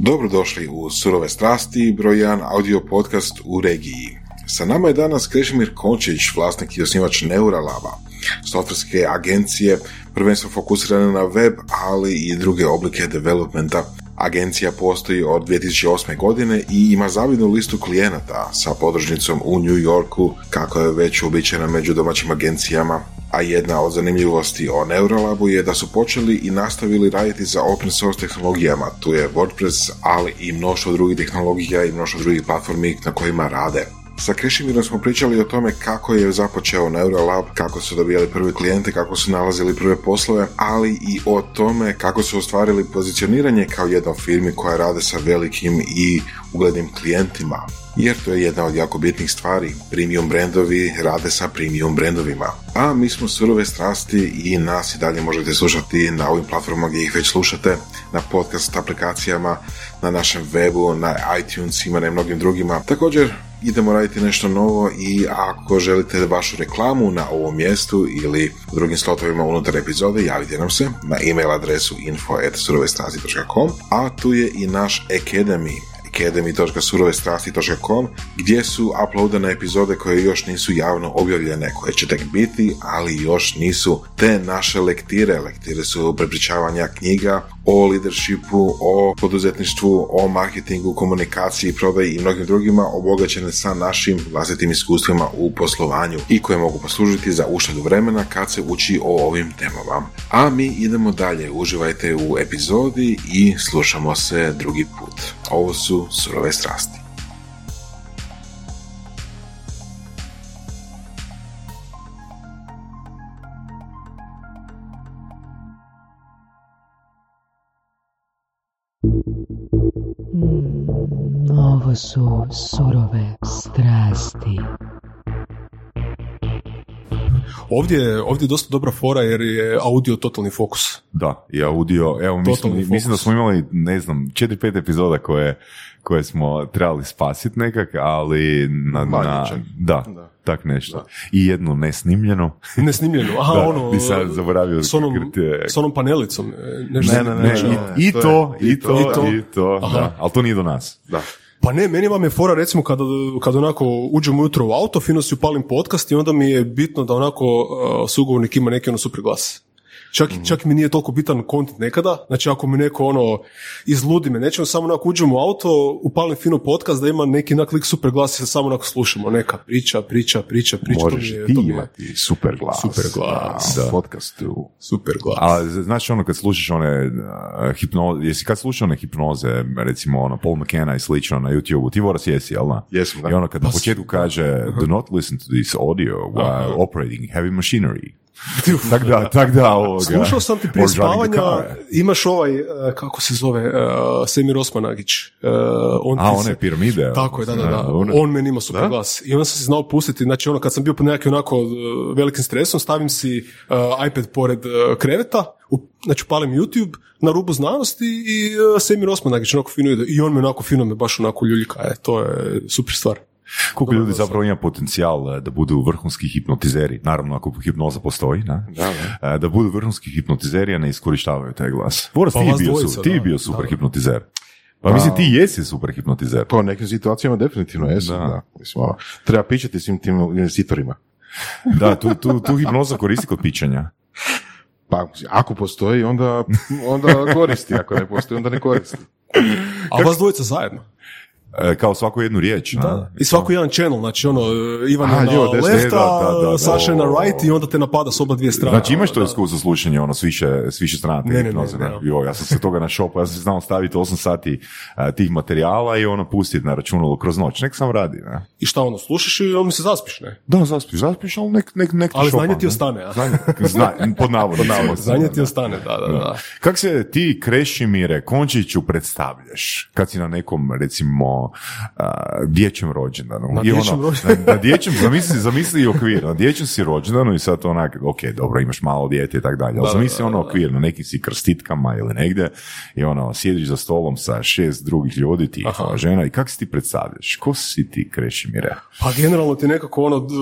Dobrodošli u Surove strasti, broj 1 audio podcast u regiji. Sa nama je danas Krešimir Končić, vlasnik i osnivač Neuralaba, softverske agencije, prvenstveno fokusirane na web, ali i druge oblike developmenta. Agencija postoji od 2008. godine i ima zavidnu listu klijenata sa podružnicom u New Yorku, kako je već uobičajena među domaćim agencijama a jedna od zanimljivosti o Neuralabu je da su počeli i nastavili raditi za open source tehnologijama. Tu je WordPress, ali i mnoštvo drugih tehnologija i mnoštvo drugih platformi na kojima rade. Sa Krešimirom smo pričali o tome kako je započeo Neuralab, kako su dobijali prvi klijente, kako su nalazili prve poslove, ali i o tome kako su ostvarili pozicioniranje kao jedna firmi koja rade sa velikim i uglednim klijentima. Jer to je jedna od jako bitnih stvari. Premium brendovi rade sa premium brendovima. A mi smo surove strasti i nas i dalje možete slušati na ovim platformama gdje ih već slušate, na podcast aplikacijama, na našem webu, na iTunesima, na mnogim drugima. Također, idemo raditi nešto novo i ako želite vašu reklamu na ovom mjestu ili u drugim slotovima unutar epizode, javite nam se na email adresu info.surovestrasti.com a tu je i naš Academy academy.surovestrasti.com gdje su uploadane epizode koje još nisu javno objavljene, koje će tek biti, ali još nisu te naše lektire. Lektire su prepričavanja knjiga o leadershipu, o poduzetništvu, o marketingu, komunikaciji, prodaji i mnogim drugima obogaćene sa našim vlastitim iskustvima u poslovanju i koje mogu poslužiti za uštedu vremena kad se uči o ovim temama. A mi idemo dalje, uživajte u epizodi i slušamo se drugi put. Ovo su surove strasti. Ovo su surove strasti. Ovdje, ovdje je dosta dobra fora jer je audio totalni fokus. Da, i audio, evo mislim, mislim da smo imali, ne znam, 4-5 epizoda koje, koje smo trebali spasiti nekak, ali na, na da, Da. tak nešto. I jednu nesnimljenu. Nesnimljeno. Aha, Da, ono... bi sad zaboravio S onom, krite- s onom panelicom. e, Nešto, Ne, ne, ne, Ne, ne, i, i to to, je- i to, i to. i to, Aha. da, ali to nije do nas. Da. Pa ne, meni vam je fora recimo kada, kada onako uđem ujutro u auto, fino si upalim podcast i onda mi je bitno da onako uh, sugovornik ima neki ono super glas. Čak, Mhm. čak mi nije toliko bitan kontent nekada, znači ako mi neko ono izludi me, nećemo samo onako uđem u auto, upalim fino podcast da ima neki onak lik super glas i samo onako slušamo, neka priča, priča, priča, priča, to mi Možeš je, ti to mi je imati super glas. Super glas, Da, da. podcastu. super glas. A znaš ono kad slušaš one uh, hipnoze, jesi kad slušao one hipnoze, recimo ono Paul McKenna i slično na YouTube, ti voras jesi, jel? Jesam, da. I ono kad na Pa početku kaže do not listen to this audio while operating heavy machinery. tak da, tak da ovoga. Slušao sam ti prije spavanja, imaš ovaj, e, kako se zove, uh, Semir Osmanagić. Uh, on A, one piramide. Tako je, da, da, da. one- On meni ima super glas. I onda sam se znao pustiti, znači ono kad sam bio pod nekakvim onako velikim stresom, stavim si uh, iPad pored kreveta, u, znači palim YouTube na rubu znanosti i uh, Semir Osmanagić onako fino ide. I on me onako fino me baš onako ljuljka, e, to je super stvar. Koliko ljudi zapravo ima potencijal eh, da budu vrhunski hipnotizeri, naravno ako hipnoza postoji, ne? Da, da. Eh, da budu vrhunski hipnotizeri, a ne iskorištavaju taj glas. Boras, Pa ti, bio, dvojica, su, ti da, bio super da. hipnotizer. Pa mislim, ti jesi super hipnotizer. Po nekim situacijama definitivno jesu. Da. Da. Mislim, ono, treba pičati svim tim investitorima. Da, tu, tu, tu hipnoza koristi kod pičanja. Pa ako postoji, onda, onda koristi. Ako ne postoji, onda ne koristi. A vas dvojica zajedno. E, kao svaku jednu riječ. Da, na-. I svako jedan channel, znači ono, Ivan je na lefta. Saša je na right i onda te napada s oba dvije strane. Znači imaš to iskustvo slušanja ono, s više, s više strana te Ne, ne, ne? Jo, ja sam se toga našao, pa ja sam se znao staviti 8 sati a, tih materijala i ono pustiti na računalu kroz noć. Nek sam radi, ne? I šta ono, slušaš i onda se zaspiš, ne? Da, zaspiš, zaspiš, ali nek, nek, nek ti Ali šopa, znanje ti ne? ostane, a? Zna, pod navodnicima. Znanje ti ostane, da, da, da. Kako se ti, Krešimire Končiću, predstavljaš? Kad si na nekom, recimo, a, dječjem rođendanu. Na I ono, dječjem rođendanu. na, na dječjem, zamisli, zamisli okvir, na dječjem si rođendanu i sad onak, ok, dobro, imaš malo dijete i tako dalje, ali zamisli ono okvir, na nekim si krstitkama ili negdje i ono, sjediš za stolom sa šest drugih ljudi, ti Aha. žena i kako si ti predstavljaš? Ko si ti, Krešimire? Pa generalno ti nekako ono d-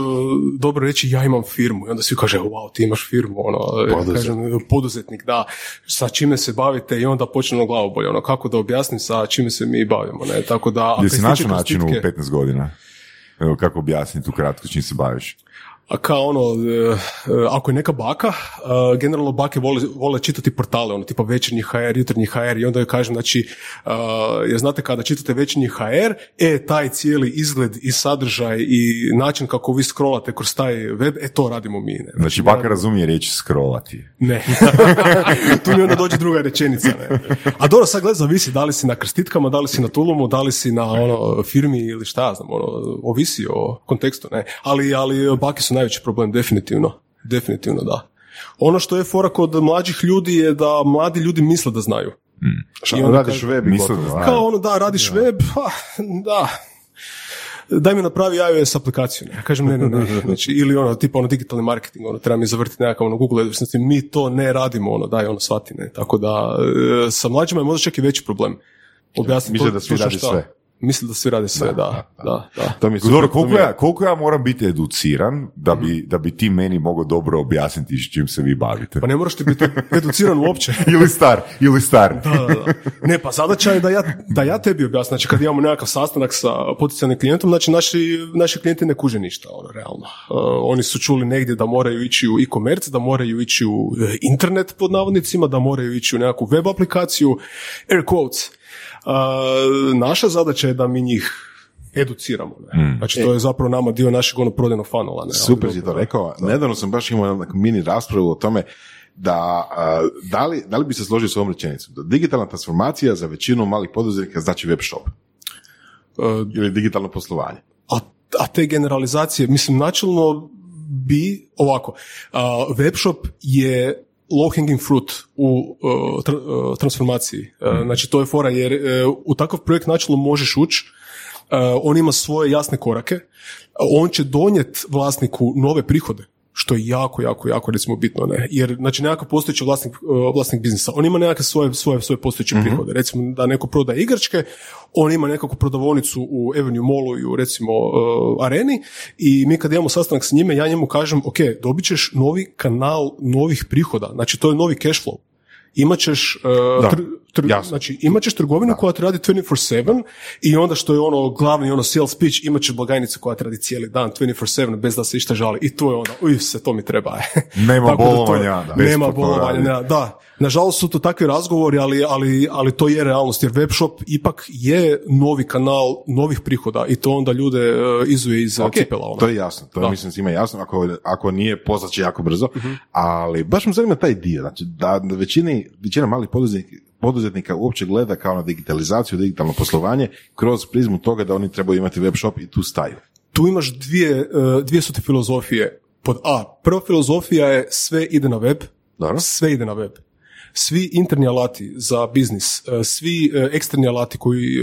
dobro reći ja imam firmu i onda svi kaže wow ti imaš firmu ono Poduzetnik. kažem poduzetnik da sa čime se bavite i onda počne ono glavobolje ono kako da objasnim sa čime se mi bavimo ne tako da ako Gdje si našao način u krstitke- 15 godina? Evo, kako objasniti ukratko čim se baviš? Kao ono, e, e, ako je neka baka, e, generalno bake vole, vole čitati portale, ono tipa večernji HR, jutarnji HR i onda joj kažem, znači, e, jer znate kada čitate večernji HR, e, taj cijeli izgled i sadržaj i način kako vi scrollate kroz taj web, e, to radimo mi. Ne? Znači, baka razumije riječ scrollati. Ne. tu mi onda dođe druga rečenica. Ne? A dobro, sad gled, zavisi da li si na krstitkama, da li si na tulumu, da li si na ono, firmi ili šta ja znam, ono, ovisi o kontekstu. Ne? Ali, ali baki su najveći problem, definitivno. Definitivno, da. Ono što je fora kod mlađih ljudi je da mladi ljudi misle da znaju. Šta, I onda radiš kaže- web i Misle da? Kao ono, da, radiš web, pa, da. Daj mi napravi iOS aplikaciju. Ne? Ja kažem, ne, ne, ne. Znači, ili ono, tipa ono, digitalni marketing, ono, treba mi zavrtiti nekakav ono, Google AdWords, znači, mi to ne radimo, ono, daj, ono, shvati, ne. Tako da, e, sa mlađima je možda čak i veći problem. Objasniti Misle to- da svi šta. sve. Misle da svi rade sve, da, da, da. To mi je super, Dobro, koliko ja, koliko ja moram biti educiran da bi, da bi ti meni mogao dobro objasniti s čim se vi bavite? Pa ne moraš ti biti educiran uopće. ili star, ili star. Da, da, da. Ne, pa zadaća je da ja, da ja tebi objasnim. Znači, kad imamo nekakav sastanak sa potencijalnim klijentom, znači naši, naši klijenti ne kuže ništa, ono, realno. Uh, oni su čuli negdje da moraju ići u e-commerce, da moraju ići u e, internet pod navodnicima, da moraju ići u nekakvu web aplikaciju, air quotes. Uh, naša zadaća je da mi njih educiramo. Ne? Znači, to je zapravo nama dio našeg ono prodajnog funnela. Ne? Super si to rekao. Nedavno sam baš imao mini raspravu o tome da, a, da, li, da li bi se složio s ovom rečenicom? Da digitalna transformacija za većinu malih poduzetnika znači web shop Uh, ili digitalno poslovanje. a, a te generalizacije, mislim, načelno bi, ovako, a, webshop je low hanging fruit u uh, tra- uh, transformaciji. Uh, Znači, to je fora, jer uh, u takav projekt načelno možeš ući, uh, on ima svoje jasne korake, on će donijeti vlasniku nove prihode, što je jako, jako, jako recimo bitno, ne? Jer, znači, nekakav postojeći vlasnik, uh, vlasnik biznisa, on ima nekakve svoje, svoje, svoje postojeće prihode. Recimo da neko prodaje igračke, on ima nekakvu prodavonicu u Avenue Mallu i u recimo uh, areni i mi kad imamo sastanak s njime, ja njemu kažem, ok, dobit ćeš novi kanal novih prihoda, znači to je novi cash flow. Imaćeš, uh, Da, tr, tr- znači imaćeš trgovinu koja ti radi 24/7 i onda što je ono glavni ono sales pitch, imaćeš blagajnicu koja ti radi cijeli dan 24/7 bez da se išta žali i to je onda, uj se, to mi treba. Nema da bolovanja, da. nema bolovanja, da. Nažalost su to takvi razgovori, ali, ali, ali to je realnost, jer webshop ipak je novi kanal novih prihoda i to onda ljude e, izuje iz Ok, cipela. ono. to je jasno, to je Da. mislim svima jasno, ako, ako nije poslat će jako brzo, ali baš me zanima taj dio, znači da većini, većina malih poduzetnika, poduzetnika uopće gleda kao na digitalizaciju, digitalno poslovanje kroz prizmu toga da oni trebaju imati web shop i tu staju. Tu imaš dvije, e, dvije su te filozofije. Pod A, prva filozofija je sve ide na web, Dobro. sve ide na web. Svi interni alati za biznis, e, svi e, eksterni alati koji e,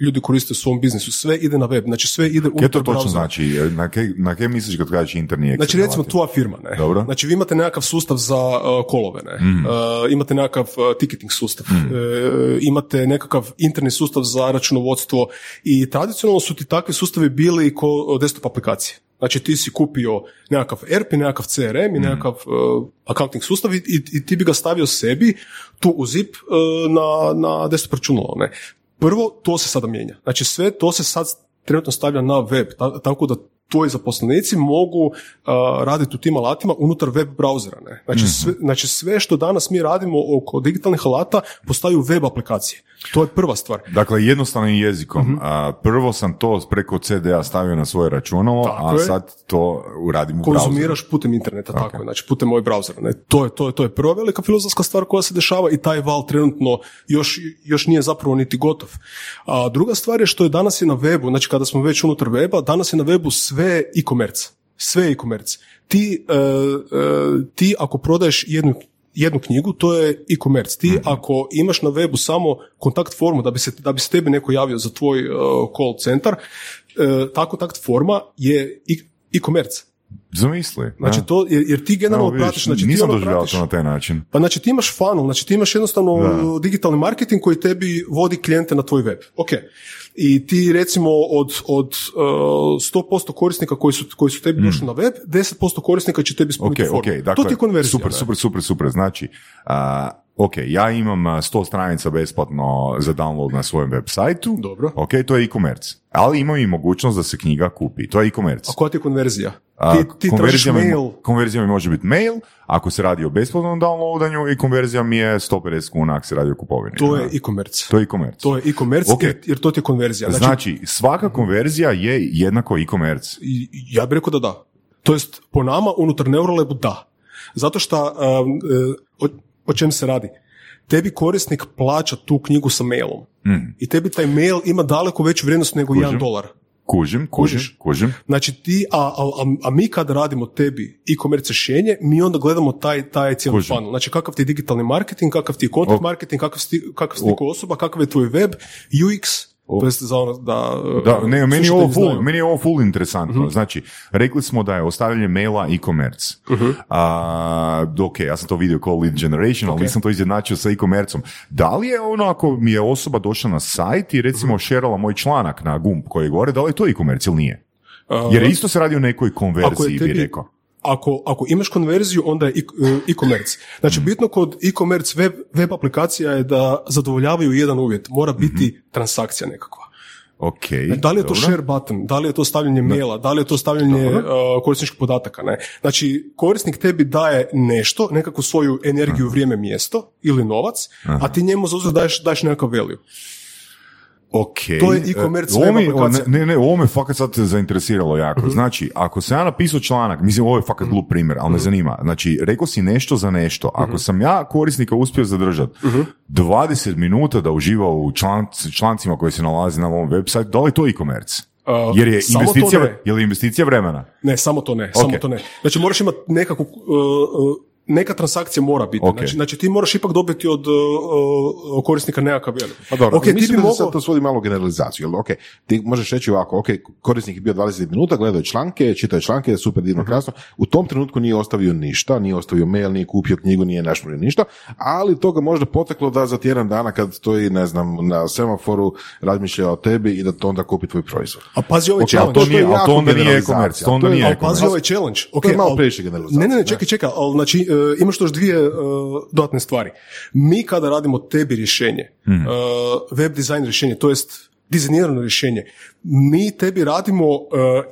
ljudi koriste u svom biznisu, sve ide na web. Znači sve ide Kaj to unutar točno znači? Na kaj, na kaj misliš kad kažeš interni eksterni Znači recimo alati? tvoja firma, ne? Dobro. Znači vi imate nekakav sustav za kolove, ne? Uh, imate nekakav ticketing sustav, Uh, imate nekakav interni sustav za računovodstvo i tradicionalno su ti takvi sustavi bili ko desktop aplikacije. Znači ti si kupio nekakav ERP i nekakav CRM i nekakav uh, accounting sustav i, i- i ti bi ga stavio sebi tu u zip uh, na, na desktop računalo, ne? Prvo, to se sada mijenja. Znači sve to se sad trenutno stavlja na web, ta- tako da tvoji zaposlenici mogu uh, raditi u tim alatima unutar web brauzera. Ne? Znači, sve, znači sve što danas mi radimo oko digitalnih alata postaju web aplikacije. To je prva stvar. Dakle, jednostavnim jezikom. Mhm. A, prvo sam to preko CD-a stavio na svoje računalo, Tako a je. sad to uradim u browseru. konzumiraš putem interneta, tako je, znači putem ovih brauzera. Ne? To, je, to, je, to je prva velika filozofska stvar koja se dešava i taj val trenutno još, još nije zapravo niti gotov. A druga stvar je što je danas je na webu, znači kada smo već unutar weba, danas je na webu sve e-commerce. Sve e-commerce. Ti, e, e, ti ako prodaješ jednu jednu knjigu, to je e-commerce. Ti ako imaš na webu samo kontakt formu da bi se, da bi se tebi neko javio za tvoj uh, call centar, uh, ta kontakt forma je e-commerce. Zamisli. Znači da. to, jer, jer ti generalno Evo, vidiš, pratiš, znači ti nisam ono pratiš, to na taj način. pa znači ti imaš funnel, znači ti imaš jednostavno Da. digitalni marketing koji tebi vodi klijente na tvoj web. Ok. I ti recimo od, od uh, 100% korisnika koji su, koji su tebi došli na web, 10% korisnika će tebi Mm. Ok, ispuniti formu. ok, dakle, to ti je konverzija. super, super, super, super. Znači, a, ok, ja imam a, 100 stranica besplatno za download na svojem web sajtu. Dobro. Ok, to je e-commerce. Ali imam i mogućnost da se knjiga kupi. To je e-commerce. A koja ti je konverzija? A, ti, ti konverzija, mi, mail, konverzija mi može biti mail, ako se radi o besplatnom downloadanju i konverzija mi je 150 kuna ako se radi o kupovini. to je e-commerce. to je e-commerce. To je e-commerce Ok. jer, jer to ti je konverzija. Znači, Znači, svaka konverzija je jednako e-commerce. ja bih rekao da da. To jest, po nama, unutar Neuralebu da. Zato što, um, e, o, o čem se radi? Tebi korisnik plaća tu knjigu sa mailom. I tebi taj mail ima daleko veću vrijednost nego jedan dolar. Kužim, kužim, Kužiš? kužim. Znači ti, a, a, a, mi kad radimo tebi e-commerce rješenje, mi onda gledamo taj, taj cijeli Kužim. funnel. Znači kakav ti je digitalni marketing, kakav ti je content Ok. marketing, kakav si, ti- kakav si osoba, kakav je tvoj web, UX, to jest za ono da... Da, ne, meni je, ovo full, meni je ovo full interesantno. Znači, rekli smo da je ostavljanje maila e-commerce. A, ok, ja sam to vidio kao lead generation, ali Ok. nisam to izjednačio sa e-commerceom. Da li je ono ako mi je osoba došla na sajt i recimo šerala moj članak na gumb koji je gore, da li je to e-commerce ili nije? Jer isto se radi o nekoj konverziji, je bi tebi- rekao. Ako, ako imaš konverziju, onda je e- e- e-commerce. Znači, Mhm. bitno kod e-commerce web, web aplikacija je da zadovoljavaju jedan uvjet. Mora biti transakcija nekakva. Ok, Da li je to share button, da li je to stavljanje maila, da li je to stavljanje uh, korisničkih podataka, ne. Znači, korisnik tebi daje nešto, nekakvu svoju energiju, vrijeme, mjesto ili novac, a ti njemu za uzvrat daješ, daješ nekakav value. Ok. To je e-commerce E, aplikacija. Ne, ne, ovo me fakat sad zainteresiralo jako. Mhm. Znači, ako sam ja napisao članak, mislim, ovo je fakat glup primjer, ali me Mhm. zanima. Znači, rekao si nešto za nešto. Ako sam ja korisnika uspio zadržati Mhm. 20 minuta da uživa u članc- člancima koji se nalaze na ovom website, da li je to e-commerce? Uh, Jer je investicija, je li investicija vremena? Ne, samo to ne, samo to ne. Znači moraš imati nekakvu, uh, uh, neka transakcija mora biti. Ok. Znači, znači ti moraš ipak dobiti od uh, korisnika nekakav value. Pa dobro, Ok, ti mislim bi da mogao... sad to svodi malo generalizaciju, jel ok, ti možeš reći ovako, ok, korisnik je bio 20 minuta, gledao je članke, čitao je članke, super, divno, krasno, u tom trenutku nije ostavio ništa, nije ostavio mail, nije kupio knjigu, nije našmurio ništa, ali to ga možda poteklo da za tjedan dana kad stoji, ne znam, na semaforu, razmišlja o tebi i da to onda kupi tvoj proizvod. A pazi ovaj Ok, challenge. to, to je nije, to jako onda nije generalizacija. e-commerce. To onda To je- nije Ali pazi e-commerce. ovaj challenge. Ok, To je malo al- previše generalizacije, Ne, ne, ne, čekaj, čekaj, ali znači imaš tu još dvije e, dodatne stvari. Mi kada radimo tebi rješenje, e, web dizajn rješenje, to jest dizajnirano rješenje, mi tebi radimo e,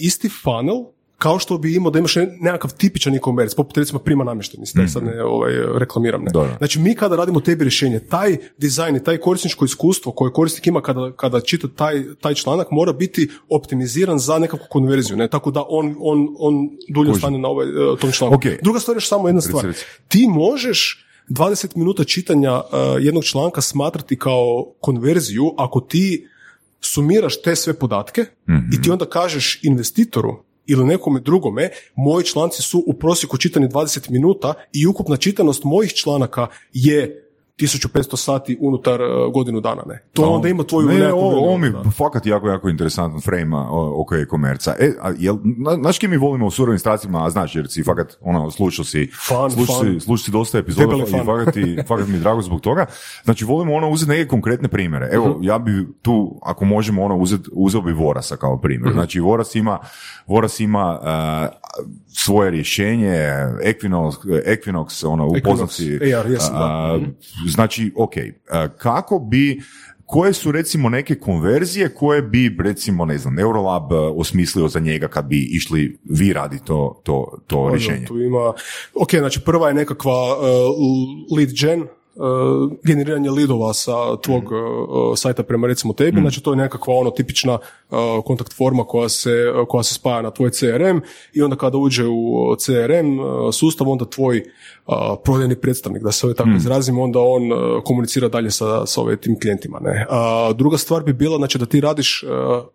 isti funnel kao što bi imao da imaš ne- nekakav tipičan e-commerce, poput recimo prima namještaj, mislim, da sad ne ovaj, reklamiram. Ne. Znači mi kada radimo tebi rješenje, taj dizajn i taj korisničko iskustvo koje korisnik ima kada, kada čita taj, taj članak mora biti optimiziran za nekakvu konverziju, ne? tako da on, on, on dulje ostane na ovaj, e, tom članku. Ok. Druga stvar je samo jedna stvar. reci. Ti možeš 20 minuta čitanja e, jednog članka smatrati kao konverziju ako ti sumiraš te sve podatke i ti onda kažeš investitoru ili nekome drugome, moji članci su u prosjeku čitani 20 minuta i ukupna čitanost mojih članaka je 1500 sati unutar e, godinu dana, ne. To onda ima tvoju Ne, ovo, mi je fakat jako, jako interesantan frame oko e-komerca. E, a jel, na- znaš kim mi volimo u surovim stracima, a znaš, jer si fakat, ono, slušao si, Fan, slušao fan. si, slušao si dosta epizoda i fakat, ti, fakat mi je drago zbog toga. Znači, volimo ono uzeti neke konkretne primjere. Evo, Mhm. ja bi tu, ako možemo ono uzeti, uzeo bi Vorasa kao primjer. Znači, Voras ima, Voras ima uh, svoje rješenje, Equinox, Equinox ono, upoznat si. AR, jesam, da. Znači, ok, a, kako bi, koje su recimo neke konverzije koje bi recimo, ne znam, Neurolab e, osmislio za njega kad bi išli vi radi to, to, to rješenje? Tu ima, ok, znači prva je nekakva uh, lead gen, generiranje lidova sa tvog Mhm. uh, sajta prema recimo tebi, znači to je nekakva ono tipična kontakt forma koja se, koja se spaja na tvoj CRM i onda kada uđe u CRM sustav, onda tvoj prodajni predstavnik, da se ovaj tako izrazim, onda on komunicira dalje sa, sa ove tim klijentima. Ne? A, druga stvar bi bila znači, da ti radiš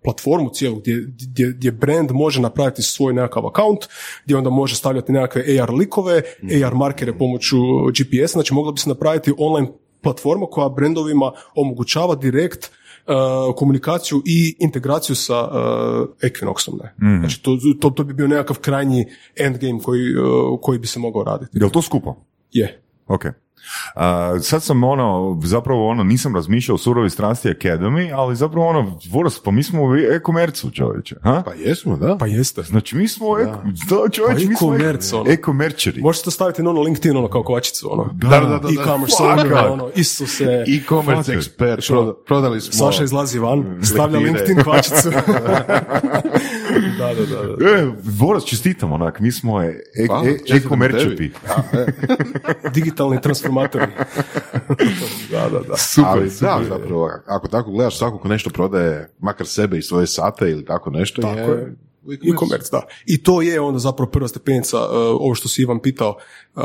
platformu cijelu gdje, gdje, gdje brand može napraviti svoj nekakav account, gdje onda može stavljati nekakve AR likove, AR markere pomoću GPS, znači mogla bi se napraviti online platforma koja brendovima omogućava direkt uh, komunikaciju i integraciju sa uh, Equinoxom. Ne? Znači to, to, to bi bio nekakav krajnji endgame koji, uh, koji bi se mogao raditi. Je li to skupo? Je. Ok. A, sad sam ono, zapravo ono, nisam razmišljao o surovi strasti Academy, ali zapravo ono, Voras, pa mi smo u e-komercu, čovječe. Ha? Pa jesmo, da. Pa jeste. Znači, mi smo, eko, da, čovječe, Pa mi smo e-commerce, ono. e-komerčari. Možete staviti na ono LinkedIn, ono kao kovačicu, ono. Da, da, da, da. E-commerce Fakat. owner, ono, Isuse. E-commerce ekspert, proda- prodali smo... Saša izlazi van, stavlja lektire. LinkedIn kvačicu. da, da, da. E, Voras, čestitam, onak, mi smo e, e, e, tebi. Digitalni transformatori. da, da, da. Super, Ali super. da, zapravo, ako tako gledaš, svako ko nešto prodaje, makar sebe i svoje sate ili tako nešto, Tako je... je. E-commerce, da. I to je onda zapravo prva stepenica, uh, ovo što si Ivan pitao, uh,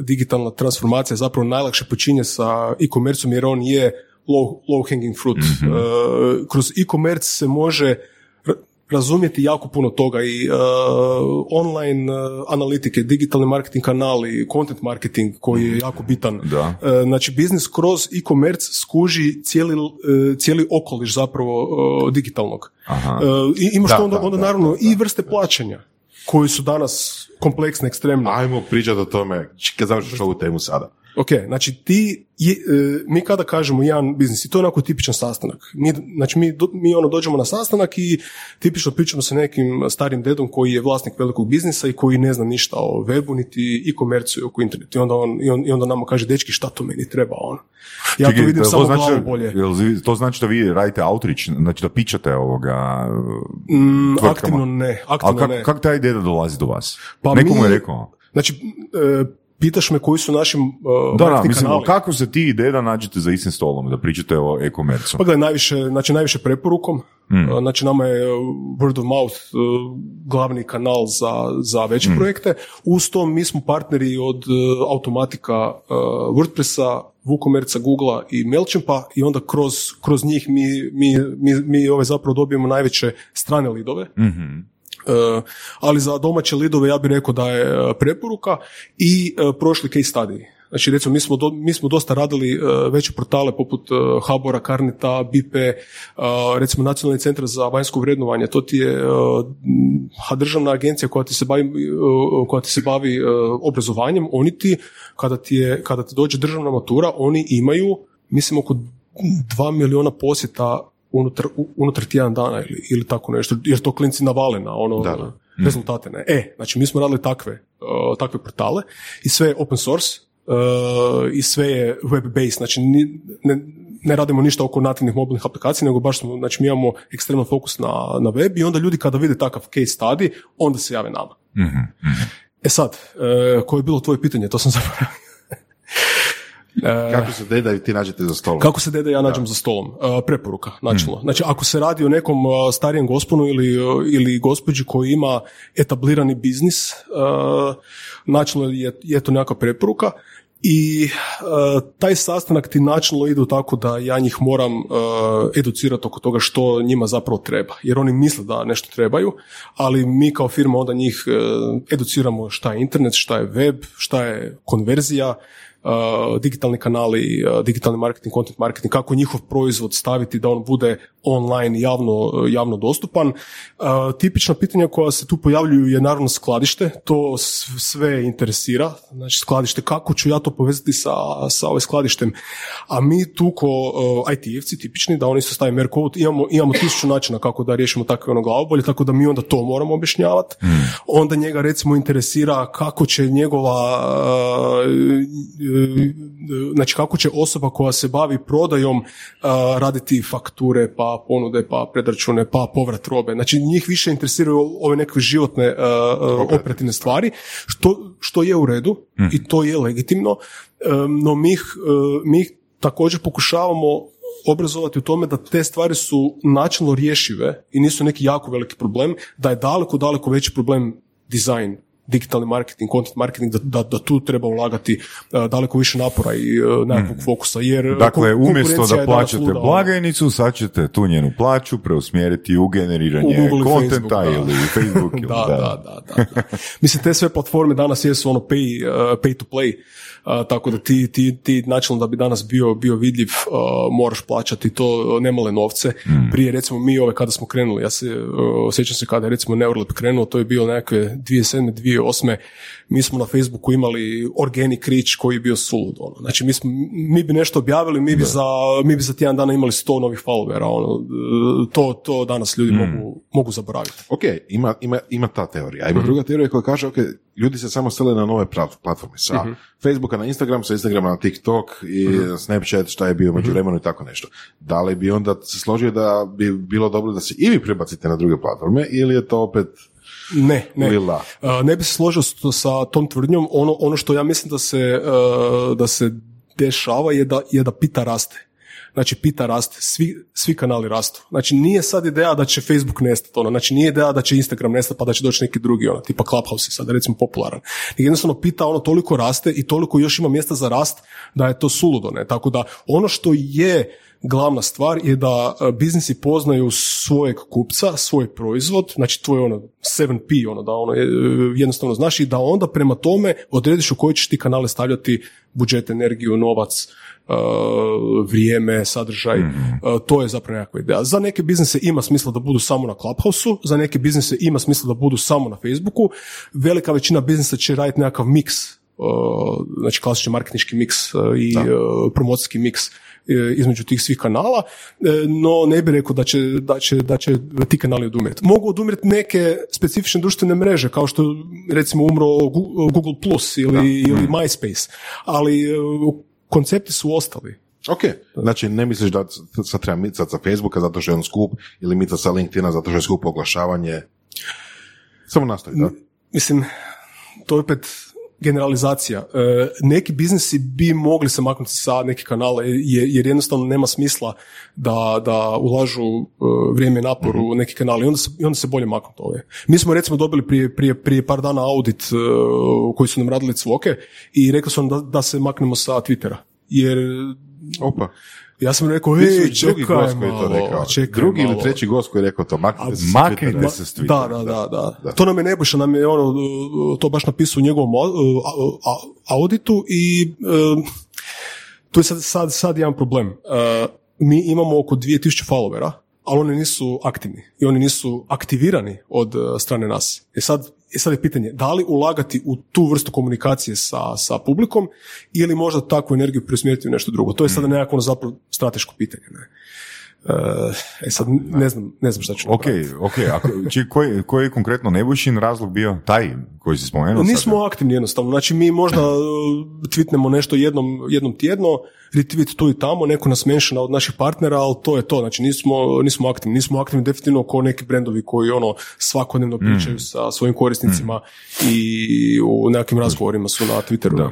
digitalna transformacija zapravo najlakše počinje sa e-commerceom jer on je low, low hanging fruit. Uh, kroz e-commerce se može razumjeti jako puno toga i uh, online uh, analitike, digitalni marketing kanali, content marketing koji je jako bitan. Da. Uh, znači, biznis kroz e-commerce skuži cijeli, uh, cijeli okoliš zapravo uh, digitalnog. Aha. Uh, i imaš Da, to onda, da, onda da, naravno da, i vrste plaćanja koji su danas kompleksne, ekstremne. Ajmo pričati o tome, kad završiš ovu temu sada. Ok, znači ti, je, e, mi kada kažemo jedan biznis, i to je onako tipičan sastanak. Mi, znači mi, mi ono dođemo na sastanak i tipično pričamo sa nekim starim dedom koji je vlasnik velikog biznisa i koji ne zna ništa o webu, niti e-komerciju, oko internetu. I onda, on, i, on, I onda nama kaže, dečki, šta to meni treba, ono. Ja Čekaj, to vidim samo znači, glavu bolje. to znači da vi radite outreach, znači da pičate ovoga Mm, aktivno ne, aktivno kako ne. kak taj deda dolazi do vas? Pa Neko mu je mi- rekao. Znači, e, pitaš me koji su naši uh, Da, da, mislim, kanali. kako se ti i deda nađete za istim stolom da pričate o e-komercu? Pa gledaj, najviše, znači najviše preporukom. Hmm. Uh, Znači nama je uh, word of mouth uh, glavni kanal za, za veće Hmm. projekte. Uz to mi smo partneri od uh, automatika uh, WordPressa, WooCommerce, Googlea i MailChimpa i onda kroz, kroz njih mi, mi, mi, mi ove zapravo dobijemo najveće strane lidove. Mhm. Uh, ali za domaće lidove ja bih rekao da je uh, preporuka i uh, prošli case study. Znači recimo mi smo, do- mi smo dosta radili veće portale poput Habora, Karneta, Bipe, recimo Nacionalni centar za vanjsko vrednovanje, to ti je državna agencija koja ti se bavi, koja ti se bavi obrazovanjem, oni ti, kada ti, je, kada ti dođe državna matura, oni imaju, mislim, oko 2 miliona posjeta unutar, unutar tjedan dana ili, ili tako nešto, jer to klinci navale na ono Da, da. rezultate. Ne? E, znači mi smo radili takve, uh, takve portale i sve je open source uh, i sve je web-based, znači ni- ne, ne radimo ništa oko nativnih mobilnih aplikacija, nego baš smo, znači mi imamo ekstreman fokus na, na web i onda ljudi kada vide takav case study, onda se jave nama. E sad, uh, koje je bilo tvoje pitanje, to sam zaboravio. Kako se deda i ti nađete za stolom? Kako se deda ja nađem za stolom? Uh, preporuka, načelno. Znači, ako se radi o nekom uh, starijem gosponu ili, ili gospođi koji ima etablirani biznis, načelno je, je to nekakva preporuka i uh, taj sastanak ti načelno idu tako da ja njih moram uh, educirati oko toga što njima zapravo treba. Jer oni misle da nešto trebaju, ali mi kao firma onda njih uh, educiramo šta je internet, šta je web, šta je konverzija, digitalni kanali, digitalni marketing, content marketing, kako njihov proizvod staviti da on bude online javno, javno dostupan. Uh, tipična pitanja koja se tu pojavljuju je naravno skladište, to sve interesira, znači skladište, kako ću ja to povezati sa, sa ovaj skladištem, a mi tu ko uh, IT-evci tipični, da oni se stavi mer code, imamo, imamo tisuću načina kako da riješimo takve ono glavobolje, tako da mi onda to moramo objašnjavati. Onda njega recimo interesira kako će njegova uh, znači kako će osoba koja se bavi prodajom raditi fakture, pa ponude, pa predračune, pa povrat robe. Znači njih više interesiraju ove neke životne uh, uh, operativne stvari, što, što je u redu i to je legitimno. no mi ih, e, mi ih također pokušavamo obrazovati u tome da te stvari su načelno rješive i nisu neki jako veliki problem, da je daleko, daleko veći problem dizajn digitalni marketing, content marketing, da, da, da tu treba ulagati uh, daleko više napora i uh, nekakvog fokusa. Jer uh, Dakle, umjesto da plaćate luda, ono. blagajnicu, sad ćete tu njenu plaću preusmjeriti u generiranje U kontenta Facebook, da. ili Facebook. ili da, da, da, da, da. Mislim, te sve platforme danas jesu ono pay, uh, pay to play, uh, tako da ti, ti, ti načelno da bi danas bio, bio vidljiv, uh, moraš plaćati to nemale novce. Prije, recimo, mi ove kada smo krenuli, ja se uh, sjećam se kada je recimo Neuralab krenuo, to je bilo nekakve 2007. 2008. Mi smo na Facebooku imali organic reach koji je bio sulud. Ono. Znači, mi, smo, mi bi nešto objavili, mi bi, za, mi bi za tjedan dana imali 100 novih followera. Ono. To, to danas ljudi mogu, mogu zaboraviti. Ok, ima, ima, ima ta teorija. Ima druga teorija koja kaže, ok, ljudi se samo sele na nove platforme. Sa Facebooka na Instagram, sa Instagrama na TikTok i Snapchat, šta je bio među vremenu i tako nešto. Da li bi onda se složio da bi bilo dobro da se i vi prebacite na druge platforme ili je to opet Ne, ne. lila? Uh, ne bi se složio sa tom tvrdnjom. Ono, ono što ja mislim da se, uh, da se dešava je da, je da pita raste. Znači, pita raste, svi, svi kanali rastu. Znači, nije sad ideja da će Facebook nestati, ono, znači nije ideja da će Instagram nestati pa da će doći neki drugi, ono, tipa Clubhouse je sad recimo popularan. Nego jednostavno pita, ono, toliko raste i toliko još ima mjesta za rast da je to suludo, ne? Tako da, ono što je glavna stvar je da e, biznisi poznaju svojeg kupca, svoj proizvod, znači tvoj ono 7P, ono da ono e, jednostavno znaš i da onda prema tome odrediš u koje ćeš ti kanale stavljati budžet, energiju, novac, e, vrijeme, sadržaj, e, to je zapravo nekakva ideja. Za neke biznise ima smisla da budu samo na Clubhouse-u, za neke biznise ima smisla da budu samo na Facebooku, velika većina biznisa će raditi nekakav miks znači klasični marketinški miks uh, i uh, promocijski miks između tih svih kanala, no ne bih rekao da će, da će, da će ti kanali odumrijeti. Mogu odumrijeti neke specifične društvene mreže, kao što recimo umro Google Plus ili, ili MySpace, ali koncepti su ostali. Ok, znači ne misliš da sad treba micati sa Facebooka zato što je on skup ili micati sa LinkedIna zato što je skup oglašavanje? Samo nastavi, da? Mislim, to je opet generalizacija. E, neki biznisi bi mogli se maknuti sa nekih kanala jer, jer jednostavno nema smisla da, da ulažu e, vrijeme i napor u neki kanal i onda se, i onda se bolje maknuti ove. Mi smo recimo dobili prije, prije, prije par dana audit e, koji su nam radili cvoke i rekli su nam da, da se maknemo sa Twittera. Jer Opa. Ja sam rekao, ej, drugi čekaj gost koji je to malo, rekao. čekaj drugi ili malo." treći gost koji je rekao to. Maknite se maknite Twittera. se s Da, Twittera. da, da, da. To nam je Nebojša, nam je ono, to baš napisao u njegovom auditu i e, tu je sad, sad, sad jedan problem. E, mi imamo oko 2000 followera, ali oni nisu aktivni i oni nisu aktivirani od e, strane nas. I sad, i sad je pitanje, da li ulagati u tu vrstu komunikacije sa, sa publikom ili možda takvu energiju preusmjeriti u nešto drugo. To je sada nekako ono zapravo strateško pitanje. Ne? E, e sad ne znam, ne znam šta ću Ok, napraviti. ok, či, koji, koji je konkretno Nebojšin razlog bio taj koji si spomenuo? sad? Nismo aktivni jednostavno, znači mi možda uh, tweetnemo nešto jednom, jednom tjedno, retweet tu i tamo, neko nas menšina od naših partnera, ali to je to, znači nismo, nismo aktivni, nismo aktivni definitivno kao neki brendovi koji ono svakodnevno pričaju sa svojim korisnicima i u nekakvim razgovorima su na Twitteru. Da.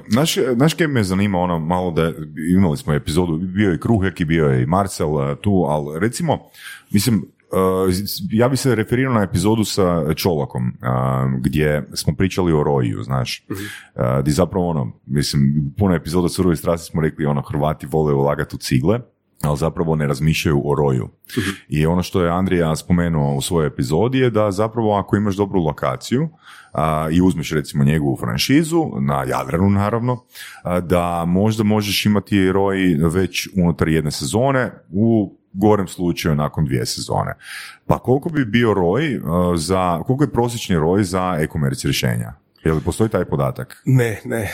Znaš kaj me zanima ono malo da imali smo epizodu, bio je Kruhek i bio je i Marcel eh, tu, ali recimo, mislim, ja bi se referirao na epizodu sa Čolakom, eh, gdje smo pričali o Roju, znaš, Eh, gdje zapravo ono, mislim, puno epizoda Surove strasti smo rekli, ono, Hrvati vole ulagati u cigle, ali zapravo ne razmišljaju o roju. I ono što je Andrija spomenuo u svojoj epizodi je da zapravo ako imaš dobru lokaciju a, i uzmeš recimo njegovu franšizu, na Jadranu naravno, a, da možda možeš imati roj već unutar jedne sezone, u gorem slučaju nakon dvije sezone. Pa koliko bi bio roj a, za, koliko je prosječni roj za e-commerce rješenja? Je li postoji taj podatak? Ne, ne, e,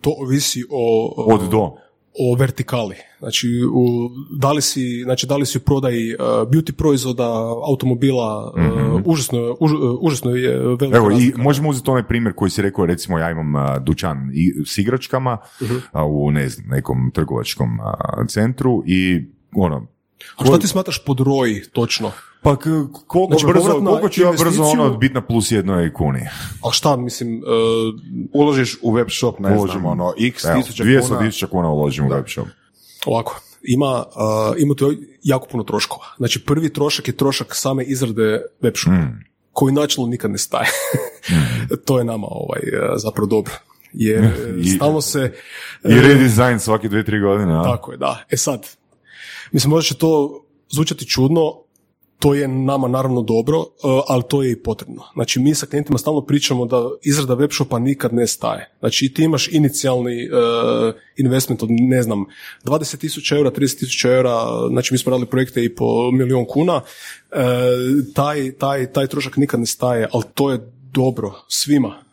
to ovisi o... o- Od do? o vertikali. Znači, u, da, li si, znači da li si u prodaji uh, beauty proizvoda, automobila, uh, užasno, už, uh, užasno je velika. Evo, i razlika. možemo uzeti onaj primjer koji si rekao, recimo ja imam dućan i, s igračkama Mhm. a, u ne znam, nekom trgovačkom centru i ono, A šta ti smatraš pod ROI točno? Pa k- koliko, Znači, brzo, koliko ću ja brzo investiciju- ono biti na plus jednoj kuni? A šta, mislim, e, Uložiš u web shop, ne Uložim. znam, ono, x Evo, tisuća 200 kuna. Tisuća kuna uložim u web shop. ovako, ima, uh, ima tu jako puno troškova. Znači prvi trošak je trošak same izrade web shopa, Mm. koji načelno nikad ne staje. to je nama ovaj, uh, zapravo dobro. Jer I- stalno se... I redesign svake dvije, tri godine, a? Tako je, da. E sad, mislim, možda će to zvučati čudno, to je nama naravno dobro, uh, ali to je i potrebno. Znači, mi sa klijentima stalno pričamo da izrada web shopa nikad ne staje. Znači, ti imaš inicijalni uh, investment od, ne znam, 20.000 eura, 30.000 eura, znači mi smo radili projekte i po milion kuna, uh, taj, taj, taj trošak nikad ne staje, ali to je dobro svima,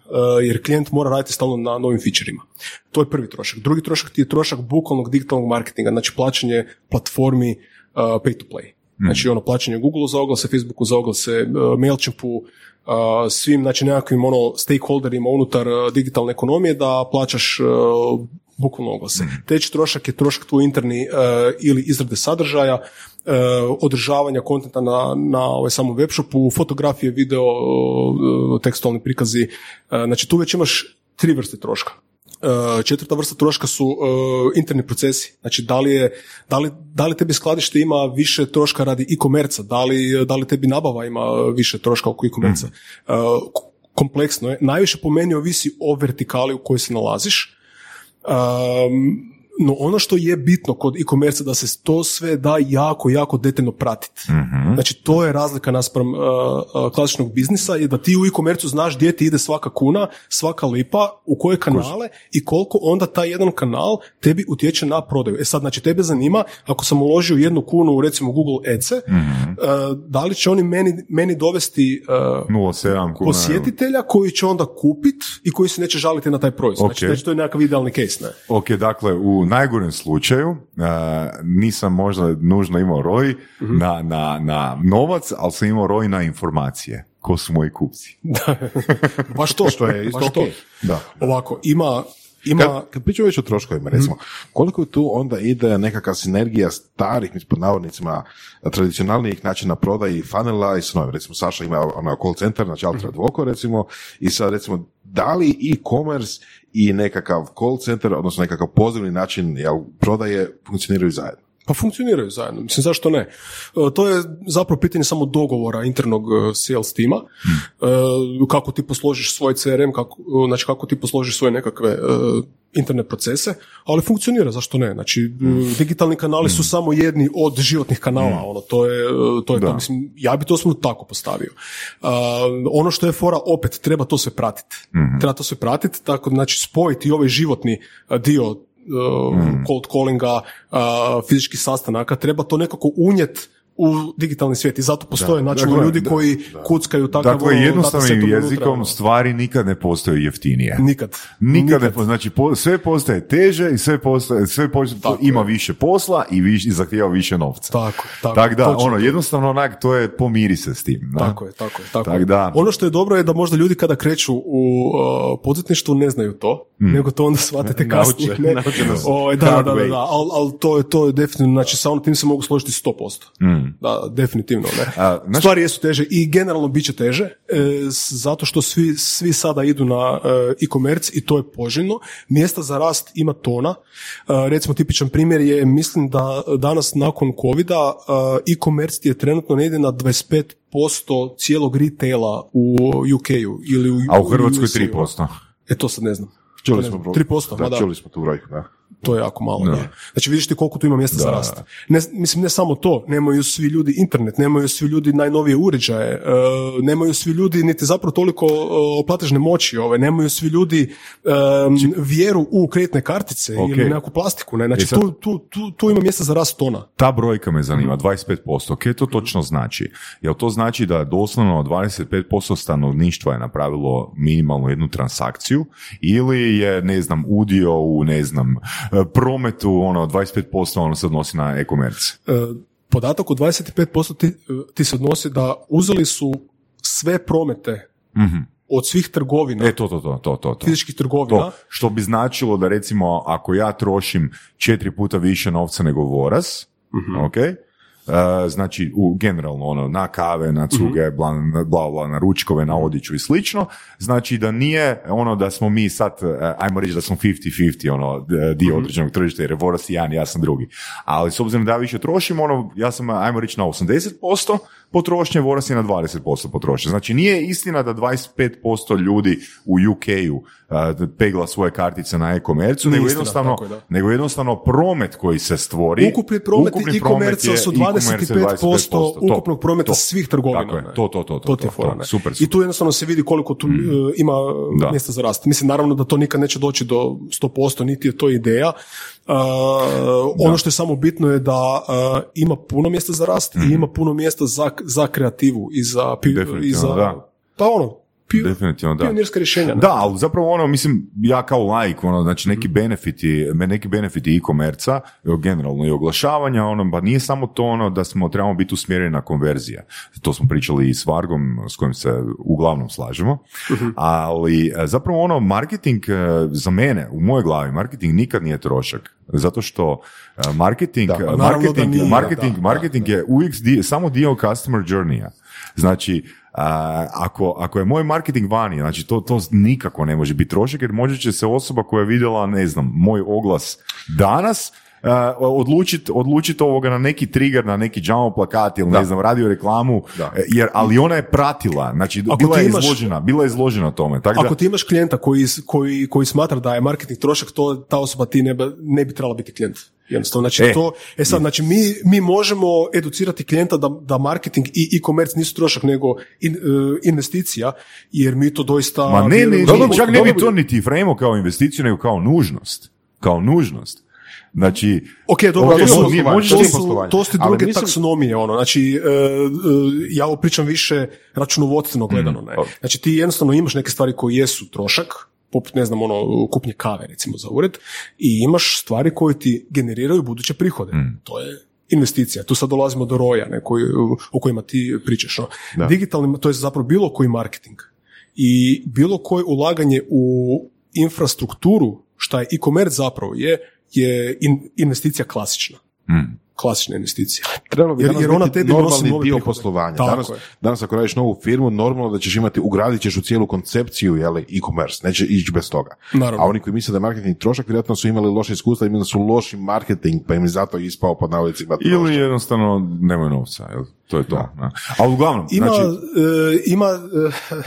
jer klijent mora raditi stalno na novim featureima. To je prvi trošak. Drugi trošak ti je trošak bukvalnog digitalnog marketinga, znači plaćanje platformi uh, pay to play. Znači ono plaćanje Google za oglase, Facebooku za oglase, uh, Mailchimpu, svim znači nekakvim ono stakeholderima unutar digitalne ekonomije da plaćaš bukvalno oglase. Treći trošak je trošak tvoj interni uh, ili izrade sadržaja, uh, održavanja kontenta na, na ovaj samom webshopu, fotografije, video, uh, tekstualni prikazi. Uh, znači tu već imaš tri vrste troška. Uh, četvrta vrsta troška su uh, interni procesi. Znači, da li, je, da, li, da li tebi skladište ima više troška radi e-komerca, da li, da li tebi nabava ima više troška oko e-komerca. Uh, k- kompleksno je. Najviše po meni ovisi o vertikali u kojoj se nalaziš. Um, no ono što je bitno kod e-commerce da se to sve da jako, jako detaljno pratiti. Znači to je razlika naspram uh, uh, klasičnog biznisa je da ti u e-commerce znaš gdje ti ide svaka kuna, svaka lipa, u koje kanale i koliko onda taj jedan kanal tebi utječe na prodaju. E sad, znači tebe zanima, ako sam uložio jednu kunu u recimo Google Ads, da li će oni meni, meni dovesti uh, 0,7 kuna. posjetitelja koji će onda kupit i koji se neće žaliti na taj proizvod. Znači, Ok. znači to je nekakav idealni case, ne? Ok, dakle, u najgorem slučaju a, nisam možda nužno imao roj Mhm. na, na, na novac, ali sam imao roj na informacije. Ko su moji kupci? Baš to. Što je isto baš to. Da. Ovako, ima, ima Kad, kad pričamo već o troškovima, recimo, koliko tu onda ide nekakva sinergija starih, mislim, pod navodnicima, tradicionalnijih načina prodaje i funnela i s novim, recimo, Saša ima ono call center, znači Altra Dvoko, recimo, i sad, recimo, da li e-commerce i nekakav call center, odnosno nekakav pozivni način jel, prodaje funkcioniraju zajedno? Pa funkcioniraju zajedno, mislim zašto ne. E, To je zapravo pitanje samo dogovora internog e, sales tima, E, kako ti posložiš svoj CRM, kako, znači kako ti posložiš svoje nekakve interne procese, ali funkcionira, zašto ne? Znači, digitalni kanali su samo jedni od životnih kanala, ono, to je, to je to, mislim, ja bi to smo tako postavio. Ono što je fora, opet, treba to sve pratiti. Treba to sve pratiti, tako znači, spojiti ovaj životni dio cold callinga, uh, fizičkih sastanaka, treba to nekako unijet u digitalni svijet i zato postoje znači Dakle, ljudi da, koji kuckaju takav Dakle, jednostavnim jezikom unutra, ono. stvari nikad ne postaju jeftinije. Nikad. Nikad, ne po- znači po- sve postaje teže i sve postaje, sve postaje, Tako ima je. više posla i, viš, i zahtijeva više novca. Tako, tako. Tak da, točno. ono, jednostavno onak, to je pomiri se s tim. da. Tako je, tako je, tako Tak je. da. Ono što je dobro je da možda ljudi kada kreću u uh, poduzetništvu ne znaju to, nego to onda shvatite kasnije. Nauče, ne? nauče O, da, hard da, da, way. da, ali al to je, to je definitivno, znači sa tim se mogu složiti 100%. Da, definitivno, ne. A, znaš- Stvari jesu teže i generalno bit će teže, e, zato što svi, svi sada idu na e, e-commerce i to je poželjno. Mjesta za rast ima tona. E, recimo tipičan primjer je, mislim da danas nakon covida e, e-commerce je trenutno negdje na 25% cijelog retaila u UK-u ili u A u Hrvatskoj USA-u. 3%. E to sad ne znam. Čuli smo ne broj. znam. 3%, da, da. čuli smo tu brojku, da. To je jako malo. Da. Znači vidiš ti koliko tu ima mjesta za rast. Ne, mislim, ne samo to, nemaju svi ljudi internet, nemaju svi ljudi najnovije uređaje, e, nemaju svi ljudi niti zapravo toliko e, platežne moći, ove, nemaju svi ljudi e, vjeru u kreditne kartice Ok. ili nekakvu plastiku. Ne? Znači sad- tu, tu, tu, tu ima mjesta za rast tona. Ta brojka me zanima, 25%. Kaj to točno znači? Jel to znači da doslovno 25% stanovništva je napravilo minimalno jednu transakciju ili je, ne znam, udio u, ne znam, prometu, ono, 25% ono se odnosi na e-commerce? E, podatak od 25% ti, ti se odnosi da uzeli su sve promete od svih trgovina, E, to, to, to, to, to. to. fizičkih trgovina, To, što bi značilo da recimo ako ja trošim četiri puta više novca nego Voras, ok, Uh, znači u generalno ono na kave, na cuge, Mhm. bla, na- bla, bla, na ručkove, na odjeću i slično, znači da nije ono da smo mi sad, uh, ajmo reći da smo 50-50 ono, dio Mhm. određenog tržišta jer je Voras jedan, ja sam drugi. Ali s obzirom da ja više trošim, ono, ja sam ajmo reći na 80% potrošnje, Voras je na 20% potrošnje. Znači nije istina da 25% ljudi u UK-u uh, pegla svoje kartice na e-komercu, nego jednostavno, je, nego jednostavno promet koji se stvori. Ukupni promet ukupni e-commerce je- su e-commerce je 25% To, ukupnog prometa to. svih trgovina. Tako je, to, to, to, to, To to, to. ne. Super, I super. tu jednostavno se vidi koliko tu e, ima e, Da. mjesta za rast. Mislim, naravno da to nikad neće doći do 100%, niti je to ideja. Uh, ono što je samo bitno je da uh, ima puno mjesta za rast i ima puno mjesta za, za kreativu i za, i za da. pa ono, pi- Definitivno, da. pionirska rješenja. ne? Da, ali zapravo ono, mislim, ja kao laik, ono, znači neki benefiti, me- neki benefiti e-komerca, generalno i oglašavanja, ono, pa nije samo to ono da smo, trebamo biti usmjereni na konverzije. To smo pričali i s Vargom, s kojim se uglavnom slažemo, ali e, zapravo ono, marketing e, za mene, u mojoj glavi, marketing nikad nije trošak. Zato što e, marketing, Da, marketing, da nije, marketing, da, da, marketing je uvijek dio- samo dio customer journeya. Znači, ako, ako je moj marketing vani, znači to, to nikako ne može biti trošak, jer možda će se osoba koja je vidjela, ne znam, moj oglas danas, odlučiti odlučit ovoga na neki trigger, na neki jumbo plakat ili ne znam, radio reklamu, Da. e, jer, ali ona je pratila, znači Ako bila je imaš- izložena, bila je izložena tome. Tako da, Ako ti imaš klijenta koji, koji, koji smatra da je marketing trošak, to ta osoba ti ne, ne bi trebala biti klijent. Jednostavno, znači E. to, e sad, znači mi, mi možemo educirati klijenta da, da marketing i e-commerce nisu trošak nego in- e, investicija, jer mi to doista... Ma ne, ne, ne, čak ne bi to niti frame kao investiciju, nego kao nužnost. Kao nužnost. Znači, Ok, dobro, Ok, to, su, to, su, to su druge mislim- taksonomije, ono, znači, e, e, ja ovo pričam više računovodstveno gledano, ne. Znači, ti jednostavno imaš neke stvari koje jesu trošak, poput, ne znam, ono, kupnje kave, recimo, za ured, i imaš stvari koje ti generiraju buduće prihode. To je investicija. Tu sad dolazimo do roja, ne, koji, o kojima ti pričaš. No. Da. Digitalni, to je zapravo bilo koji marketing i bilo koje ulaganje u infrastrukturu, šta je e-commerce zapravo je, je in- investicija klasična. mm, Klasična investicija. Trebalo bi Jer- danas jer ona tebi normalni dio prihode. poslovanja. Tako Danas, je. danas ako radiš novu firmu, normalno da ćeš imati, ugradit ćeš u cijelu koncepciju jeli, e-commerce, neće ići bez toga. Naravno. A oni koji misle da je marketing trošak, vjerojatno su imali loše iskustva, imali su loši marketing, pa im je zato ispao pod navodicima trošak. ili jednostavno nemaju novca, jel? to je to. Da. Ali uglavnom, Ima, znači, e, ima e,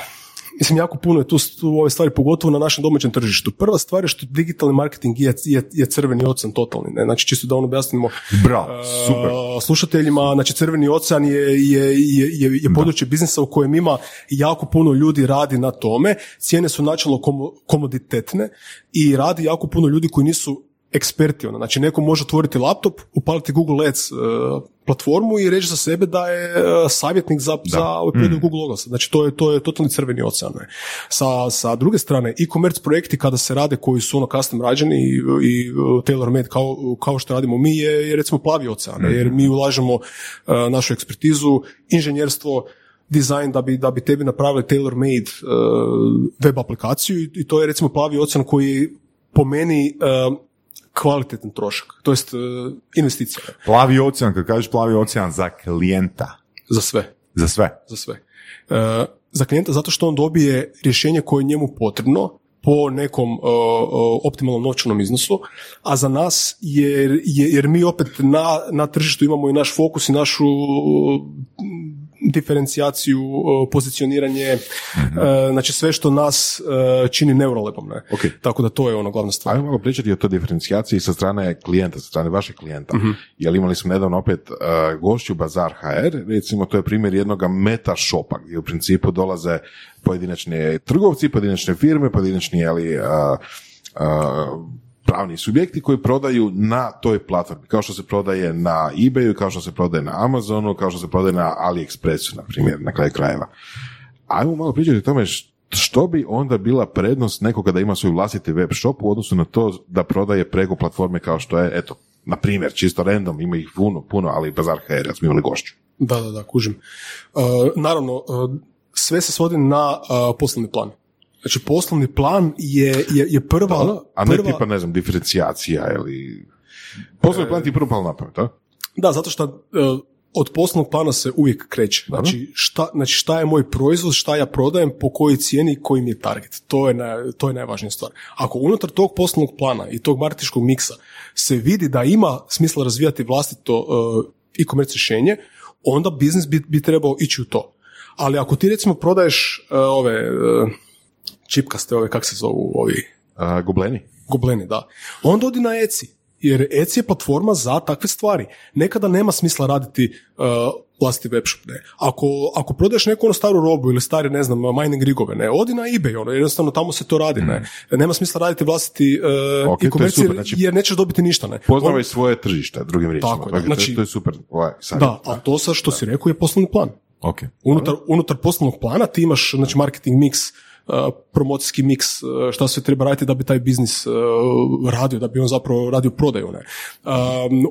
mislim, jako puno je tu, tu ove stvari, pogotovo na našem domaćem tržištu. Prva stvar je što digitalni marketing je, je, je crveni ocean totalni. Ne? Znači, čisto da ono objasnimo bravo, e, super. slušateljima, znači crveni ocean je, je, je, je, je područje biznisa u kojem ima jako puno ljudi radi na tome, cijene su načelno komo- komoditetne i radi jako puno ljudi koji nisu eksperti. Ono. Znači, neko može otvoriti laptop, upaliti Google Ads e, platformu i reći za sebe da je e, savjetnik za, za ovaj prodaju Google oglasa. Znači, to je, to je totalni crveni ocean. Ne. Sa, sa druge strane, e-commerce projekti kada se rade koji su ono custom rađeni i, i tailor made kao, kao što radimo mi je, je recimo plavi ocean, ne, jer mi ulažemo e, našu ekspertizu, inženjerstvo, dizajn da bi, da bi tebi napravili tailor made e, web aplikaciju i, i to je recimo plavi ocean koji po meni e, kvalitetan trošak, to jest e, investicija Plavi ocean, kad kažeš plavi ocean za klijenta, za sve. za sve. za sve. E, za klijenta zato što on dobije rješenje koje je njemu potrebno po nekom e, optimalnom novčanom iznosu, a za nas jer, je- jer mi opet na, na tržištu imamo i naš fokus i našu diferencijaciju, pozicioniranje, e, znači sve što nas e, čini neurolebom. Ne? Ok. Tako da to je ono glavna stvar. Ajmo malo pričati o toj diferencijaciji sa strane klijenta, sa strane vašeg klijenta. Mhm. Jer imali smo nedavno opet uh, gošću Bazar HR, recimo to je primjer jednog meta shopa gdje u principu dolaze pojedinačni trgovci, pojedinačne firme, pojedinačni ali, uh, uh, pravni subjekti koji prodaju na toj platformi, kao što se prodaje na eBayu, kao što se prodaje na Amazonu, kao što se prodaje na AliExpressu, na primjer, na kraju krajeva. Ajmo malo pričati o tome što bi onda bila prednost nekoga da ima svoj vlastiti web shop u odnosu na to da prodaje preko platforme kao što je, eto, na primjer, čisto random, ima ih puno, puno, ali Bazar HR, smo imali gošću. Da, da, da, kužim. E, naravno, e, sve se svodi na e, poslovni plan. Znači, poslovni plan je, je, je prva... A ne prva, tipa, ne znam, diferencijacija ili... Poslovni plan ti prvo palo na pamet, a? Da, zato što e, od poslovnog plana se uvijek kreće. Znači šta, znači šta je moj proizvod, šta ja prodajem, po kojoj cijeni, koji mi je target. To je, naj, to je najvažnija stvar. Ako unutar tog poslovnog plana i tog marketinškog miksa se vidi da ima smisla razvijati vlastito uh, e-commerce rješenje, onda biznis bi, bi trebao ići u to. Ali ako ti recimo prodaješ uh, ove uh, čipkaste, ove, kak se zovu ovi, A, gobleni? gobleni, da. Onda odi na Etsy, jer Etsy je platforma za takve stvari. Nekada nema smisla raditi uh, vlastiti web shop, ne. Ako, ako prodaješ neku ono staru robu ili stari, ne znam, mining rigove, ne, odi na eBay, ono, jednostavno tamo se to radi, ne. Nema smisla raditi vlastiti uh, Ok, to je e-commerce super, jer- znači- jer nećeš dobiti ništa, ne. Poznavaj svoje tržište, drugim riječima. Tako je, Dakle, to, znači- to je super. Ovaj. Da, a to sad što si rekao je poslovni plan. Ok. Unutar, unutar poslovnog plana ti imaš znači, marketing mix, promocijski miks, uh, šta sve treba raditi da bi taj biznis uh, radio, da bi on zapravo radio prodaju. Ne?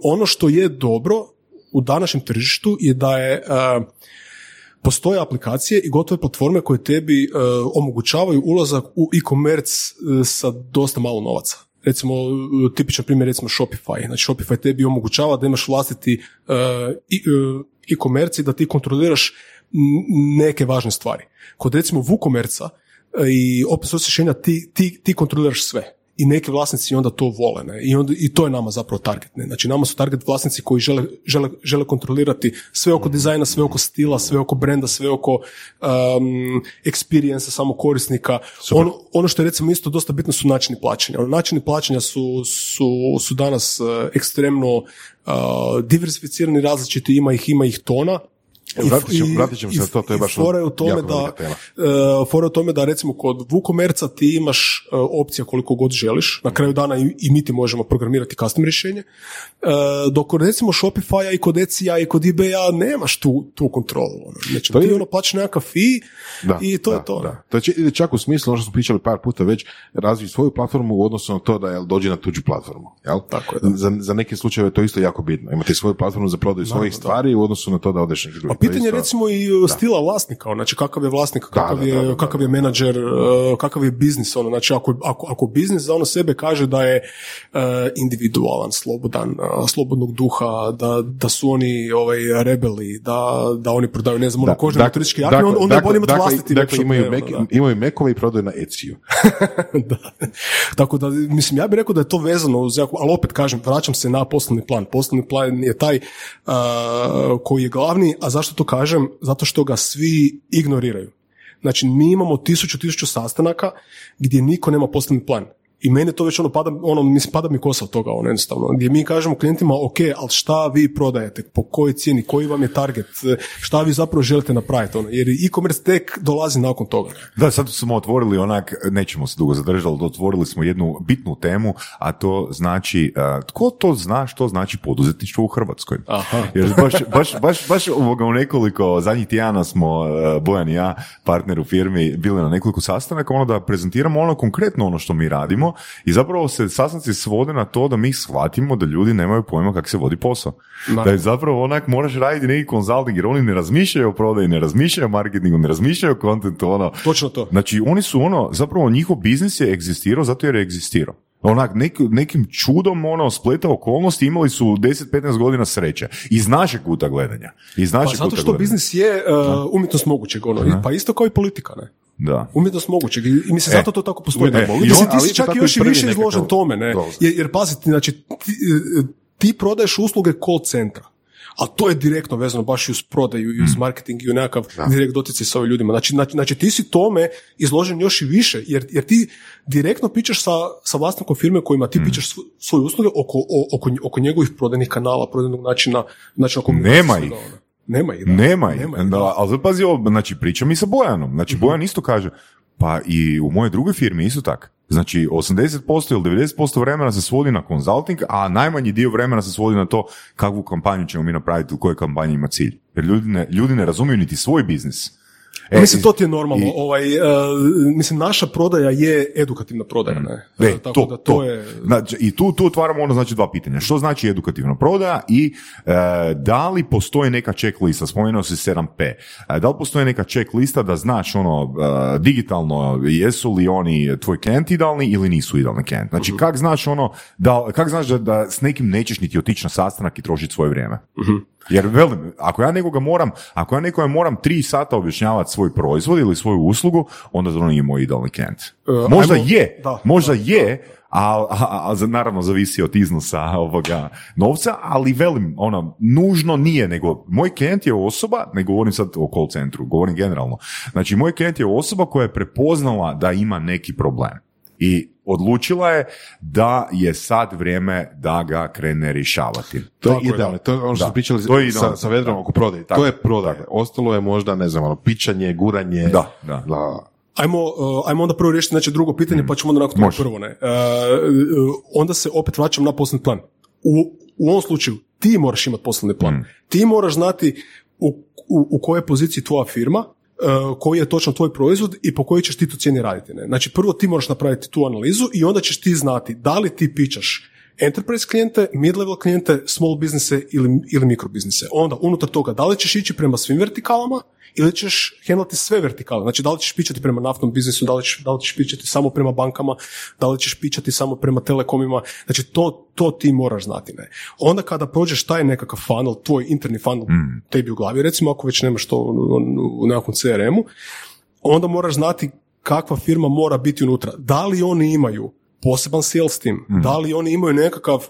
Ono što je dobro u današnjem tržištu je da je postoje aplikacije i gotove platforme koje tebi omogućavaju ulazak u e-commerce sa dosta malo novaca. Recimo, tipičan primjer recimo Shopify. Znači Shopify tebi omogućava da imaš vlastiti e-commerce i da ti kontroliraš neke važne stvari. Kod recimo WooCommerce i open source rješenja ti, ti, ti kontroliraš sve. I neki vlasnici onda to vole. Ne? I, onda, I to je nama zapravo target. Ne? Znači nama su target vlasnici koji žele, žele, žele kontrolirati sve oko dizajna, sve oko stila, sve oko brenda, sve oko um, experience samog korisnika. Ono, ono što je recimo isto dosta bitno su načini plaćanja. Ono, načini plaćanja su, su, su danas uh, ekstremno uh, diversificirani, različiti, ima ih, ima ih tona. Vratit ćemo- vratit ćemo se na to, to je baš fora je u tome da, e, fora je u tome da recimo kod WooCommerce ti imaš e, opcija koliko god želiš. Na kraju dana i, i mi ti možemo programirati custom rješenje. E, dok recimo Shopify i kod Etsy i kod eBay-a nemaš tu, tu kontrolu. Ono. Znači, To ti je- ono plaćaš nekakav fee Da, i to da, je to. ono. Da. To je čak u smislu, ono što smo pričali par puta već, razvij svoju platformu u odnosu na to da jel, dođe na tuđu platformu. Jel? Tako je, da. Za, za neke slučajeve je to isto jako bitno. Imati svoju platformu za prodaju svojih stvari u odnosu na to da odeš neki pitanje je isto- recimo i stila vlasnika, ono, znači kakav je vlasnik, kakav, da, je, da, da, da. kakav je menadžer, uh, kakav je biznis, ono, znači ako, ako, ako biznis za ono sebe kaže da je uh, individualan, slobodan, uh, slobodnog duha, da, da su oni ovaj, rebeli, da, da oni prodaju, ne znam, ono, kožne Dak- turističke jakne, onda, onda je bolje imati dakle, vlastiti dakle, imaju, mek- da. imaju mekove i prodaju na Etsy-u. da. Tako da, mislim, ja bih rekao da je to vezano uz jako, ali opet kažem, vraćam se na poslovni plan. Poslovni plan je taj uh, koji je glavni, a zašto to kažem? Zato što ga svi ignoriraju. Znači, mi imamo tisuću, tisuću sastanaka gdje niko nema poslovni plan. I mene to već ono pada, ono, mislim, pada mi kosa od toga, ono, jednostavno. Gdje mi kažemo klijentima, ok, ali šta vi prodajete, po kojoj cijeni, koji vam je target, šta vi zapravo želite napraviti, ono, jer e-commerce tek dolazi nakon toga. Da, sad smo otvorili onak, nećemo se dugo zadržati, ali otvorili smo jednu bitnu temu, a to znači, uh, tko to zna što znači poduzetništvo u Hrvatskoj? Aha. Jer baš, baš, baš, baš ovoga u nekoliko zadnjih tjedana smo, uh, Bojan i ja, partner u firmi, bili na nekoliko sastanaka, ono da prezentiramo ono konkretno ono što mi radimo i zapravo se sastanci svode na to da mi shvatimo da ljudi nemaju pojma kako se vodi posao. Da je zapravo onak moraš raditi neki konzulting jer oni ne razmišljaju o prodaji, ne razmišljaju o marketingu, ne razmišljaju o kontentu, ono, Točno to. Znači, oni su ono, zapravo njihov biznis je egzistirao zato jer je egzistirao. Onak, nek, nekim čudom, ono, spleta okolnosti imali su 10-15 godina sreće. Iz našeg kuta gledanja. Iz Pa našeg zato kuta što gledanja. biznis je uh, umjetnost mogućeg, ono, i- pa isto kao i politika, ne? Da. Umjetnost mogućeg. I i mislim, E, zato to tako postoji. Ne, mogućeg, Mislim, ti si čak tako još i i više izložen tome, ne? Jer, jer pazi, ti, znači, ti, e, ti prodaješ usluge call centra. A to je direktno vezano baš i uz prodaju i uz marketing i u nekakav direkt doticaj sa ovim ljudima. Znači, znači, znači ti si tome izložen još i više, jer, jer ti direktno pičeš sa, sa vlasnikom firme kojima ti pičeš sv- svoje usluge oko, o- oko, oko njegovih prodajnih kanala, prodajnog načina, načina komunikacije, Nema ih. ono. Nema ih. da. Nema ih. Nema ih, Da, da. ali pazi ovo, znači pričam i sa Bojanom. Znači Bojan isto kaže, pa i u mojoj drugoj firmi isto tako. Znači 80% ili 90% vremena se svodi na konzulting, a najmanji dio vremena se svodi na to kakvu kampanju ćemo mi napraviti, u kojoj kampanji ima cilj. Jer ljudi ne, ljudi ne razumiju niti svoj biznis. E, mislim, to ti je normalno. i- ovaj, uh, mislim, naša prodaja je edukativna prodaja, ne? Ne, E, tako to, da to, to. je... Znači, I tu, tu otvaramo ono znači dva pitanja. Što znači edukativna prodaja i e, da li postoji neka checklista, spomenuo si 7P, E, da li postoji neka checklista da znaš ono digitalno jesu li oni tvoj klijent idealni ili nisu idealni klijent. Znači kak znaš ono, da, kak znaš da, da s nekim nećeš niti otići na sastanak i trošiti svoje vrijeme. Jer velim, ako ja nekoga moram, ako ja nekome moram tri sata objašnjavati svoj proizvod ili svoju uslugu, onda to nije moj idealni klijent. Možda ajmo- je, da, možda je, a, a, a naravno zavisi od iznosa ovoga novca, ali velim, ono, nužno nije, nego moj klijent je osoba, ne govorim sad o call centru, govorim generalno. Znači, moj klijent je osoba koja je prepoznala da ima neki problem i odlučila je da je sad vrijeme da ga krene rješavati. To je idealno, to je ono što Da. smo pričali To je sa, sa Vedrom Da. oko prodaje. Tako, To je prodaje. Ostalo je možda, ne znam, ono, pičanje, guranje. Da, da. La- Ajmo, uh, ajmo onda prvo riješiti znači, drugo pitanje, pa ćemo onda nakon toga prvo ne. Uh, onda se opet vraćam na poslovni plan. U, u ovom slučaju ti moraš imati poslovni plan. Ti moraš znati u, u, u kojoj je poziciji tvoja firma, koji je točno tvoj proizvod i po kojoj ćeš ti tu cijeni raditi. Ne? Znači prvo ti moraš napraviti tu analizu i onda ćeš ti znati da li ti pičaš enterprise klijente, mid-level klijente, small businesse ili, ili mikro biznise. Onda, unutar toga, da li ćeš ići prema svim vertikalama ili ćeš handlati sve vertikale. Znači, da li ćeš pičati prema naftnom biznisu, da li ćeš, da li ćeš pičati samo prema bankama, da li ćeš pičati samo prema telekomima. Znači, to, to ti moraš znati. Ne? Onda kada prođeš taj nekakav funnel, tvoj interni funnel tebi u glavi, recimo ako već nemaš to u, u nekakvom CRM-u, onda moraš znati kakva firma mora biti unutra. Da li oni imaju poseban sales team? Da li oni imaju nekakav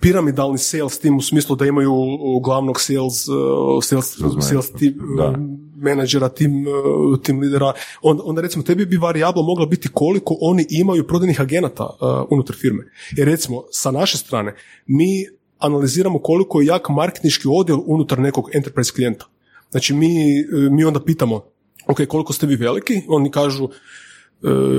piramidalni sales team u smislu da imaju uh, glavnog sales, uh, sales, sales team, Da. uh, menadžera, tim, uh, tim lidera, onda, onda recimo tebi bi varijabla mogla biti koliko oni imaju prodajnih agenata uh, unutar firme. Jer recimo sa naše strane mi analiziramo koliko je jak marketinški odjel unutar nekog enterprise klijenta. Znači mi, mi onda pitamo ok, koliko ste vi veliki? Oni kažu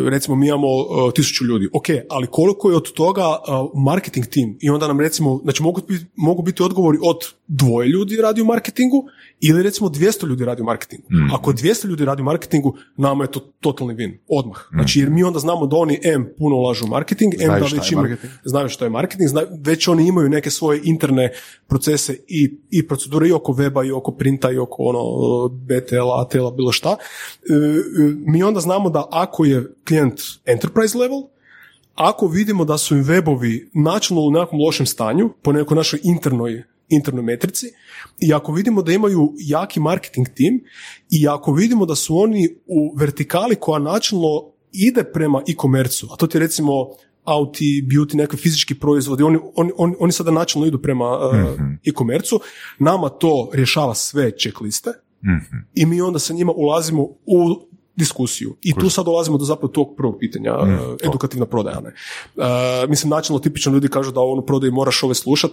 recimo mi imamo e, tisuću ljudi, ok, ali koliko je od toga e, marketing tim i onda nam recimo, znači mogu, biti- mogu biti odgovori od dvoje ljudi radi u marketingu ili recimo 200 ljudi radi u marketingu. Ako 200 ljudi radi u marketingu, nama je to totalni win, odmah. Znači jer mi onda znamo da oni M puno ulažu u marketing, M da već imaju, znaju što je marketing, znaju, već oni imaju neke svoje interne procese i, i procedure i oko weba i oko printa i oko ono BTL-a, ATL-a, bilo šta. E, e, mi onda znamo da ako je klijent enterprise level, ako vidimo da su im webovi načelno u nekakvom lošem stanju, po nekoj našoj internoj internoj metrici i ako vidimo da imaju jaki marketing tim i ako vidimo da su oni u vertikali koja načelno ide prema e-commerce a to ti recimo auti, beauty, nekakvi fizički proizvodi, oni, oni, oni, oni sada načelno idu prema uh, e-commerce nama to rješava sve checkliste i mi onda sa njima ulazimo u diskusiju. I tu sad dolazimo do zapravo tog prvog pitanja, e, edukativna prodaja. Ne? E, mislim, načelno tipično ljudi kažu da o onu prodaju moraš ove slušat,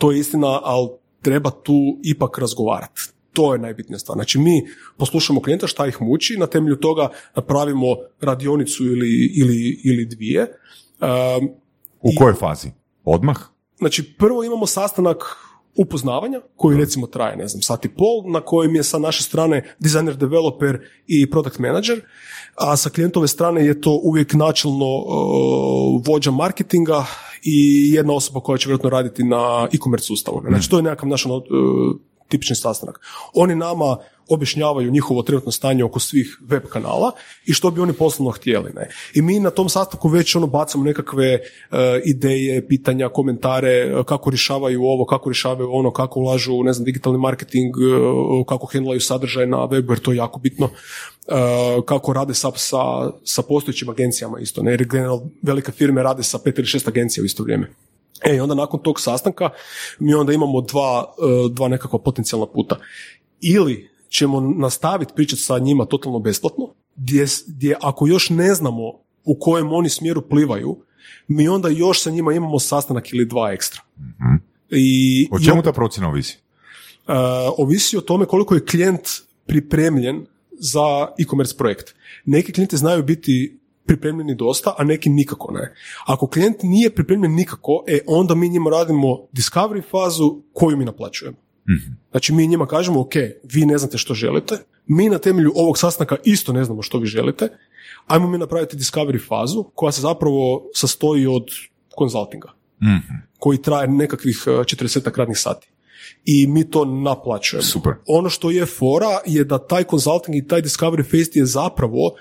to je istina, ali treba tu ipak razgovarati. To je najbitnija stvar. Znači mi poslušamo klijenta šta ih muči, na temelju toga napravimo radionicu ili, ili, ili dvije. E, U kojoj fazi? Odmah? Znači, prvo imamo sastanak upoznavanja, koji recimo traje, ne znam, sat i pol, na kojem je sa naše strane designer, developer i product manager, a sa klijentove strane je to uvijek načelno uh, vođa marketinga i jedna osoba koja će vjerojatno raditi na e-commerce sustavu. Znači, to je nekakav naš ono, uh, tipični sastanak. Oni nama objašnjavaju njihovo trenutno stanje oko svih web kanala i što bi oni poslovno htjeli. Ne? I mi na tom sastanku već ono bacamo nekakve e, ideje, pitanja, komentare, e, kako rješavaju ovo, kako rješavaju ono, kako ulažu ne znam, digitalni marketing, e, kako handlaju sadržaj na webu, jer to je jako bitno. E, kako rade sa, sa, sa postojećim agencijama isto. Ne? Jer velike firme rade sa pet ili šest agencija u isto vrijeme. E, onda nakon tog sastanka mi onda imamo dva, e, dva nekakva potencijalna puta. Ili ćemo nastaviti pričati sa njima totalno besplatno, gdje, gdje ako još ne znamo u kojem oni smjeru plivaju, mi onda još sa njima imamo sastanak ili dva ekstra. I, O čemu ta procjena ovisi? Uh, ovisi o tome koliko je klijent pripremljen za e-commerce projekt. Neki klijenti znaju biti pripremljeni dosta, a neki nikako ne. Ako klijent nije pripremljen nikako, e, onda mi njima radimo discovery fazu koju mi naplaćujemo. Znači mi njima kažemo, ok, vi ne znate što želite, mi na temelju ovog sastanka isto ne znamo što vi želite, ajmo mi napraviti discovery fazu koja se zapravo sastoji od konzultinga koji traje nekakvih eh, 40 radnih sati. I mi to naplaćujemo. Super. Ono što je fora je da taj consulting i taj discovery phase je zapravo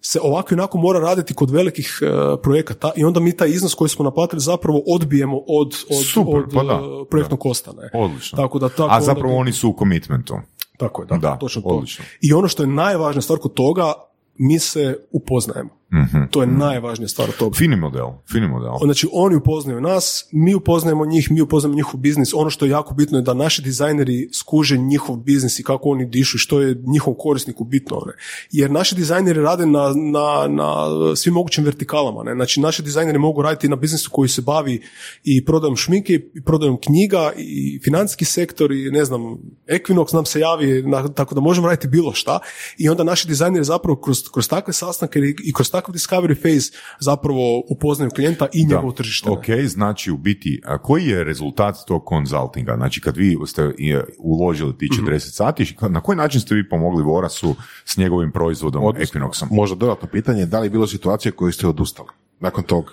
se ovako i onako mora raditi kod velikih e, projekata i onda mi taj iznos koji smo naplatili zapravo odbijemo od, od, Super, od pa da, e, projektnog kosta. Ne? Odlično. Tako da, tako A onda- zapravo oni su u commitmentu. Tako je, da, Da, točno to. odlično. I ono što je najvažnija stvar kod toga, mi se upoznajemo. Mhm. To je najvažnija stvar od toga. Fini model, fini model. Znači, oni upoznaju nas, mi upoznajemo njih, mi upoznajemo njihov biznis. Ono što je jako bitno je da naši dizajneri skuže njihov biznis i kako oni dišu što je njihov korisniku bitno. Ne? Jer naši dizajneri rade na, na, na svim mogućim vertikalama. Ne? Znači, naši dizajneri mogu raditi na biznisu koji se bavi i prodajom šminke, i prodajom knjiga, i financijski sektor, i ne znam, Equinox nam se javi, na, tako da možemo raditi bilo šta. I onda naši dizajneri zapravo kroz, kroz takve sastanke i, i kroz takav discovery phase zapravo upoznaju klijenta i njegovo tržište. Ok, znači u biti, a koji je rezultat tog konzultinga? Znači kad vi ste e, uložili ti Mhm. 40 sati, na koji način ste vi pomogli Vorasu s njegovim proizvodom Equinoxom? Možda dodatno pitanje, da li je bilo situacije koje ste odustali nakon tog?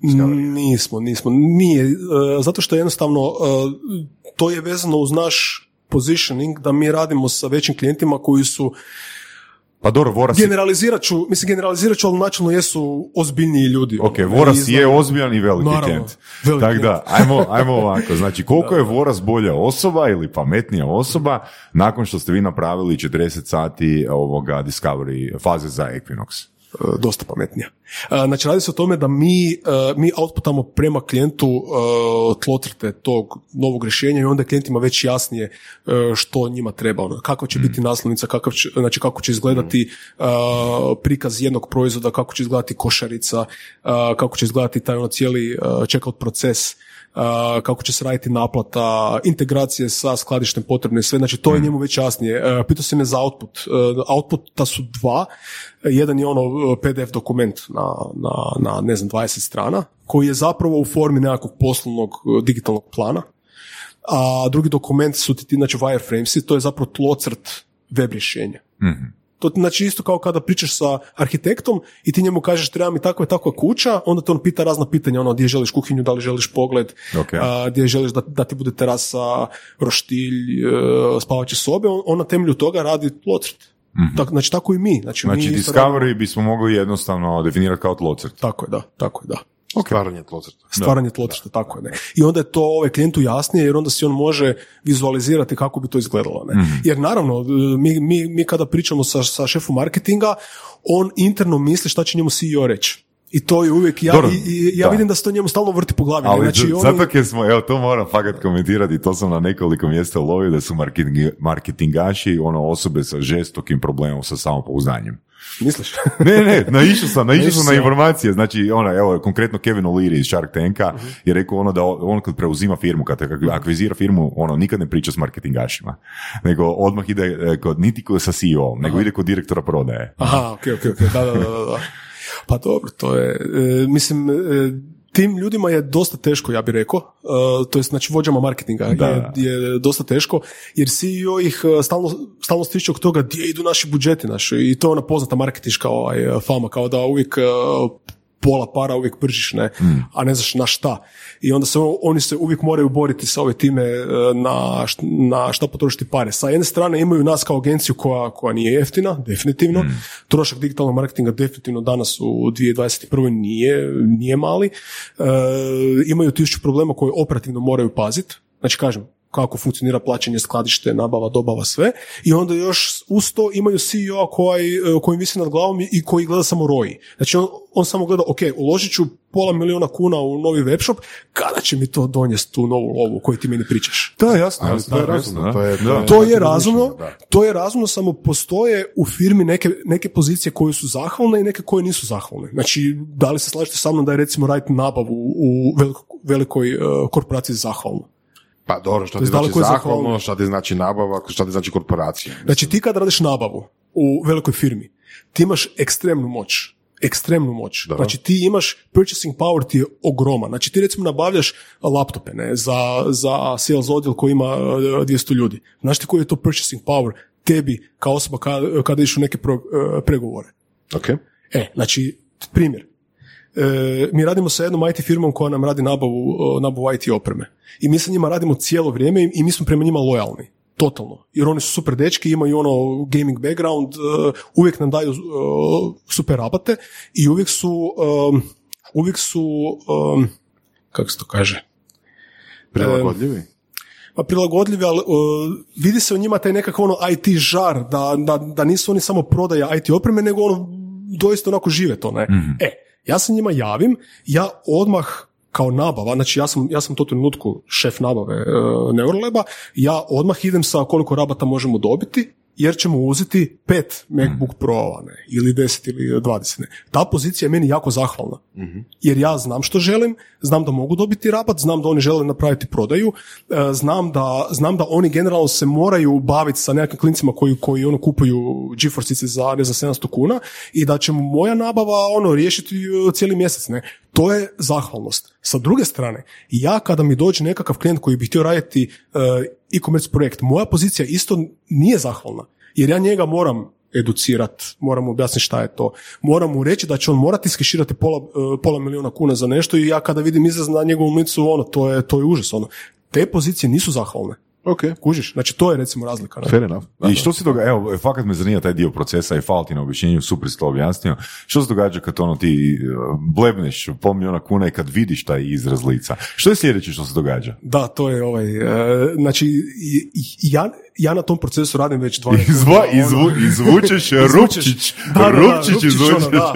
Nismo, nismo. Nije, e, zato što jednostavno e, to je vezano uz naš positioning da mi radimo sa većim klijentima koji su Pa dobro, Voras je, generalizirat ću, mislim generalizirat ću, ali načelno jesu ozbiljniji ljudi. ok, Ono, Voras je ozbiljan i veliki Naravno, klijent. veliki Tako da, klijent. ajmo, ajmo ovako, znači koliko je Voras bolja osoba ili pametnija osoba nakon što ste vi napravili 40 sati ovoga discovery faze za Equinox? E, dosta pametnija. E, Znači, radi se o tome da mi, e, mi outputamo prema klijentu e, tlocrte tog novog rješenja i onda je klijentima već jasnije što njima treba. Ono, kakva će biti naslovnica, kakav će, znači kako će izgledati e, prikaz jednog proizvoda, kako će izgledati košarica, kako će izgledati taj ono cijeli checkout proces, kako će se raditi naplata, integracije sa skladištem potrebne sve, znači to je njemu već jasnije. E, Pitao se me za output. E, Outputa su dva. Jedan je ono e, PDF dokument na, na, na ne znam 20 strana, koji je zapravo u formi nekakvog poslovnog digitalnog plana. A drugi dokument su ti, znači wireframesi, to je zapravo tlocrt web rješenja. To znači isto kao kada pričaš sa arhitektom i ti njemu kažeš treba mi takva i takva kuća, onda te on pita razna pitanja, ono gdje želiš kuhinju, da li želiš pogled, Ok. a, gdje želiš da, da ti bude terasa, roštilj, e, spavaće sobe, on, on na temelju toga radi tlocrt. Tak, znači tako i mi. Znači, Znači mi isto radimo- discovery bismo mogli jednostavno definirati kao tlocrt. Tako je, da, tako je, da. Stvaranje tlocrta. Stvaranje tlocrta, tako je. Ne. I onda je to ovaj klijentu jasnije jer onda si on može vizualizirati kako bi to izgledalo. Ne. Mhm. Jer naravno, mi, mi, mi kada pričamo sa, sa šefom marketinga, on interno misli šta će njemu CEO reći. I to je uvijek, ja, Dobro, i, ja da. vidim da se to njemu stalno vrti po glavi. Ali znači, oni- zato jer smo, evo to moram fakat komentirati, to sam na nekoliko mjesta lovio da su marketing, marketingaši ono osobe sa žestokim problemom sa samopouzdanjem. Misliš? Ne, ne, naišao sam, naišao sam na informacije, znači ono, evo, konkretno Kevin O'Leary iz Shark Tanka Mhm. je rekao ono da on kad preuzima firmu, kad akvizira firmu, ono, nikad ne priča s marketingašima, nego odmah ide e, kod, niti kod sa CEO, nego ide kod direktora prodaje. Aha, ok, ok, ok, da, da, da, da, da. Pa dobro, to je, e, mislim, e, tim ljudima je dosta teško, ja bih rekao, e, to jest znači vođama marketinga je, je dosta teško, jer CEO ih e, stalno, stalno stiče oko toga gdje idu naši budžeti naši i to je ona poznata marketinška ovaj, fama, kao da uvijek e, pola para uvijek pržiš, ne, a ne znaš na šta. I onda se oni se uvijek moraju boriti sa ove time e, na, na šta potrošiti pare. Sa jedne strane imaju nas kao agenciju koja, koja nije jeftina, definitivno. Trošak digitalnog marketinga definitivno danas u 2021. nije, nije mali. E, imaju tisuću problema koje operativno moraju paziti. Znači kažem, kako funkcionira plaćanje, skladište, nabava, dobava, sve. I onda još uz to imaju CEO koji, e, koji visi nad glavom i koji gleda samo roji. Znači on, on samo gleda, ok, uložit ću pola milijuna kuna u novi webshop, kada će mi to donijeti tu novu lovu koju ti meni pričaš? Da, jasno, Ali to je razumno, to je- je- To je razumno, da. to je razumno, samo postoje u firmi neke, neke pozicije koje su zahvalne i neke koje nisu zahvalne. Znači, da li se slažete sa mnom da je recimo raditi nabavu u veliko- velikoj e, korporaciji zahvalno? Pa dobro, što To ti znači zahvalno, šta ti znači nabava, šta ti znači korporacija. Znači ti kad radiš nabavu u velikoj firmi, ti imaš ekstremnu moć. Ekstremnu moć. Dobro. Znači ti imaš, purchasing power ti je ogroman. Znači ti recimo nabavljaš laptope ne, za, za sales odjel koji ima e, 200 ljudi. Znaš ti koji je to purchasing power tebi kao osoba kada, kada u neke pro- e, pregovore? Ok. E, znači, primjer. E, mi radimo sa jednom IT firmom koja nam radi nabavu, e, nabavu IT opreme. I mi sa njima radimo cijelo vrijeme i- mi smo prema njima lojalni. totalno. Jer oni su super dečki, imaju ono gaming background, uh, uvijek nam daju uh, super rabate i uvijek su, um, uvijek su, um, kako se to kaže, Prilagodljivi? pa prilagodljivi, ali uh, vidi se u njima taj nekakav ono IT žar, da, da, da nisu oni samo prodaja IT opreme, nego ono doista onako žive to, ne? E, ja se njima javim, ja odmah kao nabava, znači ja sam, ja sam u tom trenutku šef nabave uh, Neurolaba, ja odmah idem sa koliko rabata možemo dobiti, jer ćemo uzeti pet MacBook Pro ne, ili 10 ili 20. Ne. Ta pozicija je meni jako zahvalna. Jer ja znam što želim, znam da mogu dobiti rabat, znam da oni žele napraviti prodaju, e, znam da, znam da oni generalno se moraju baviti sa nekakvim klincima koji, koji ono kupuju GeForce za, ne za 700 kuna i da će moja nabava ono riješiti e, cijeli mjesec. Ne. To je zahvalnost. Sa druge strane, ja kada mi dođe nekakav klijent koji bi htio raditi e, e-commerce projekt, moja pozicija isto nije zahvalna. Jer ja njega moram educirat, moram mu objasniti šta je to. Moram mu reći da će on morati iskeširati pola, e, pola milijuna kuna za nešto i ja kada vidim izraz na njegovom licu, ono, to je, to je užas. Ono. Te pozicije nisu zahvalne. Ok, Kužiš? Znači, to je recimo razlika. ne? fair enough. I što se događa, evo, fakat me zanima taj dio procesa i hvala ti na objašnjenju, super si to objasnio. Što se događa kad ono ti uh, blebneš pol milijuna kuna i kad vidiš taj izraz lica? Što je sljedeće što se događa? Da, to je ovaj, e, znači, ja, ja na tom procesu radim već 12 Izva, godina, ono. izvu, izvučeš Rupčić, Da, da, da, Rupčić Rupčić, ono.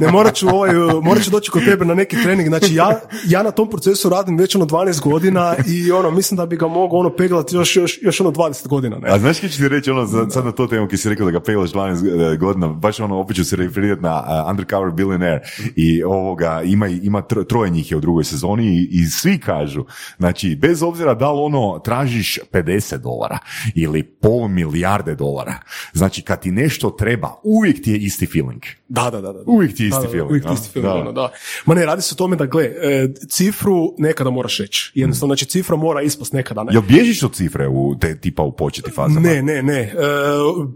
Ne, morat ću, ovaj, morat ću doći kod tebe na neki trening. Znači, ja, ja na tom procesu radim već ono 12 godina i ono, mislim da bi ga mogao ono peglati još, još, još ono 20 godina. Ne? A znaš kaj ću ti reći ono, za- sad na to temu kad si rekao da ga peglaš 12 godina, baš ono, opet ću se referirati na uh, Undercover Billionaire i ovoga, ima, ima tro- troje njih je u drugoj sezoni i, i svi kažu, znači, bez obzira da li ono tražiš 50 dolara ili pol milijarde dolara, znači kad ti nešto treba, uvijek ti je isti feeling. Da, da, da. da. Uvijek ti je isti Da, da, feeling, Uvijek ti je isti feeling, Da. ono, da. Ma ne, radi se o tome da, gle, e, cifru nekada moraš reći. Jednostavno, znači cifra mora ispast nekada. Ne? Jel bježiš od cifre u te tipa u početi fazama? Ne, ne, ne. E,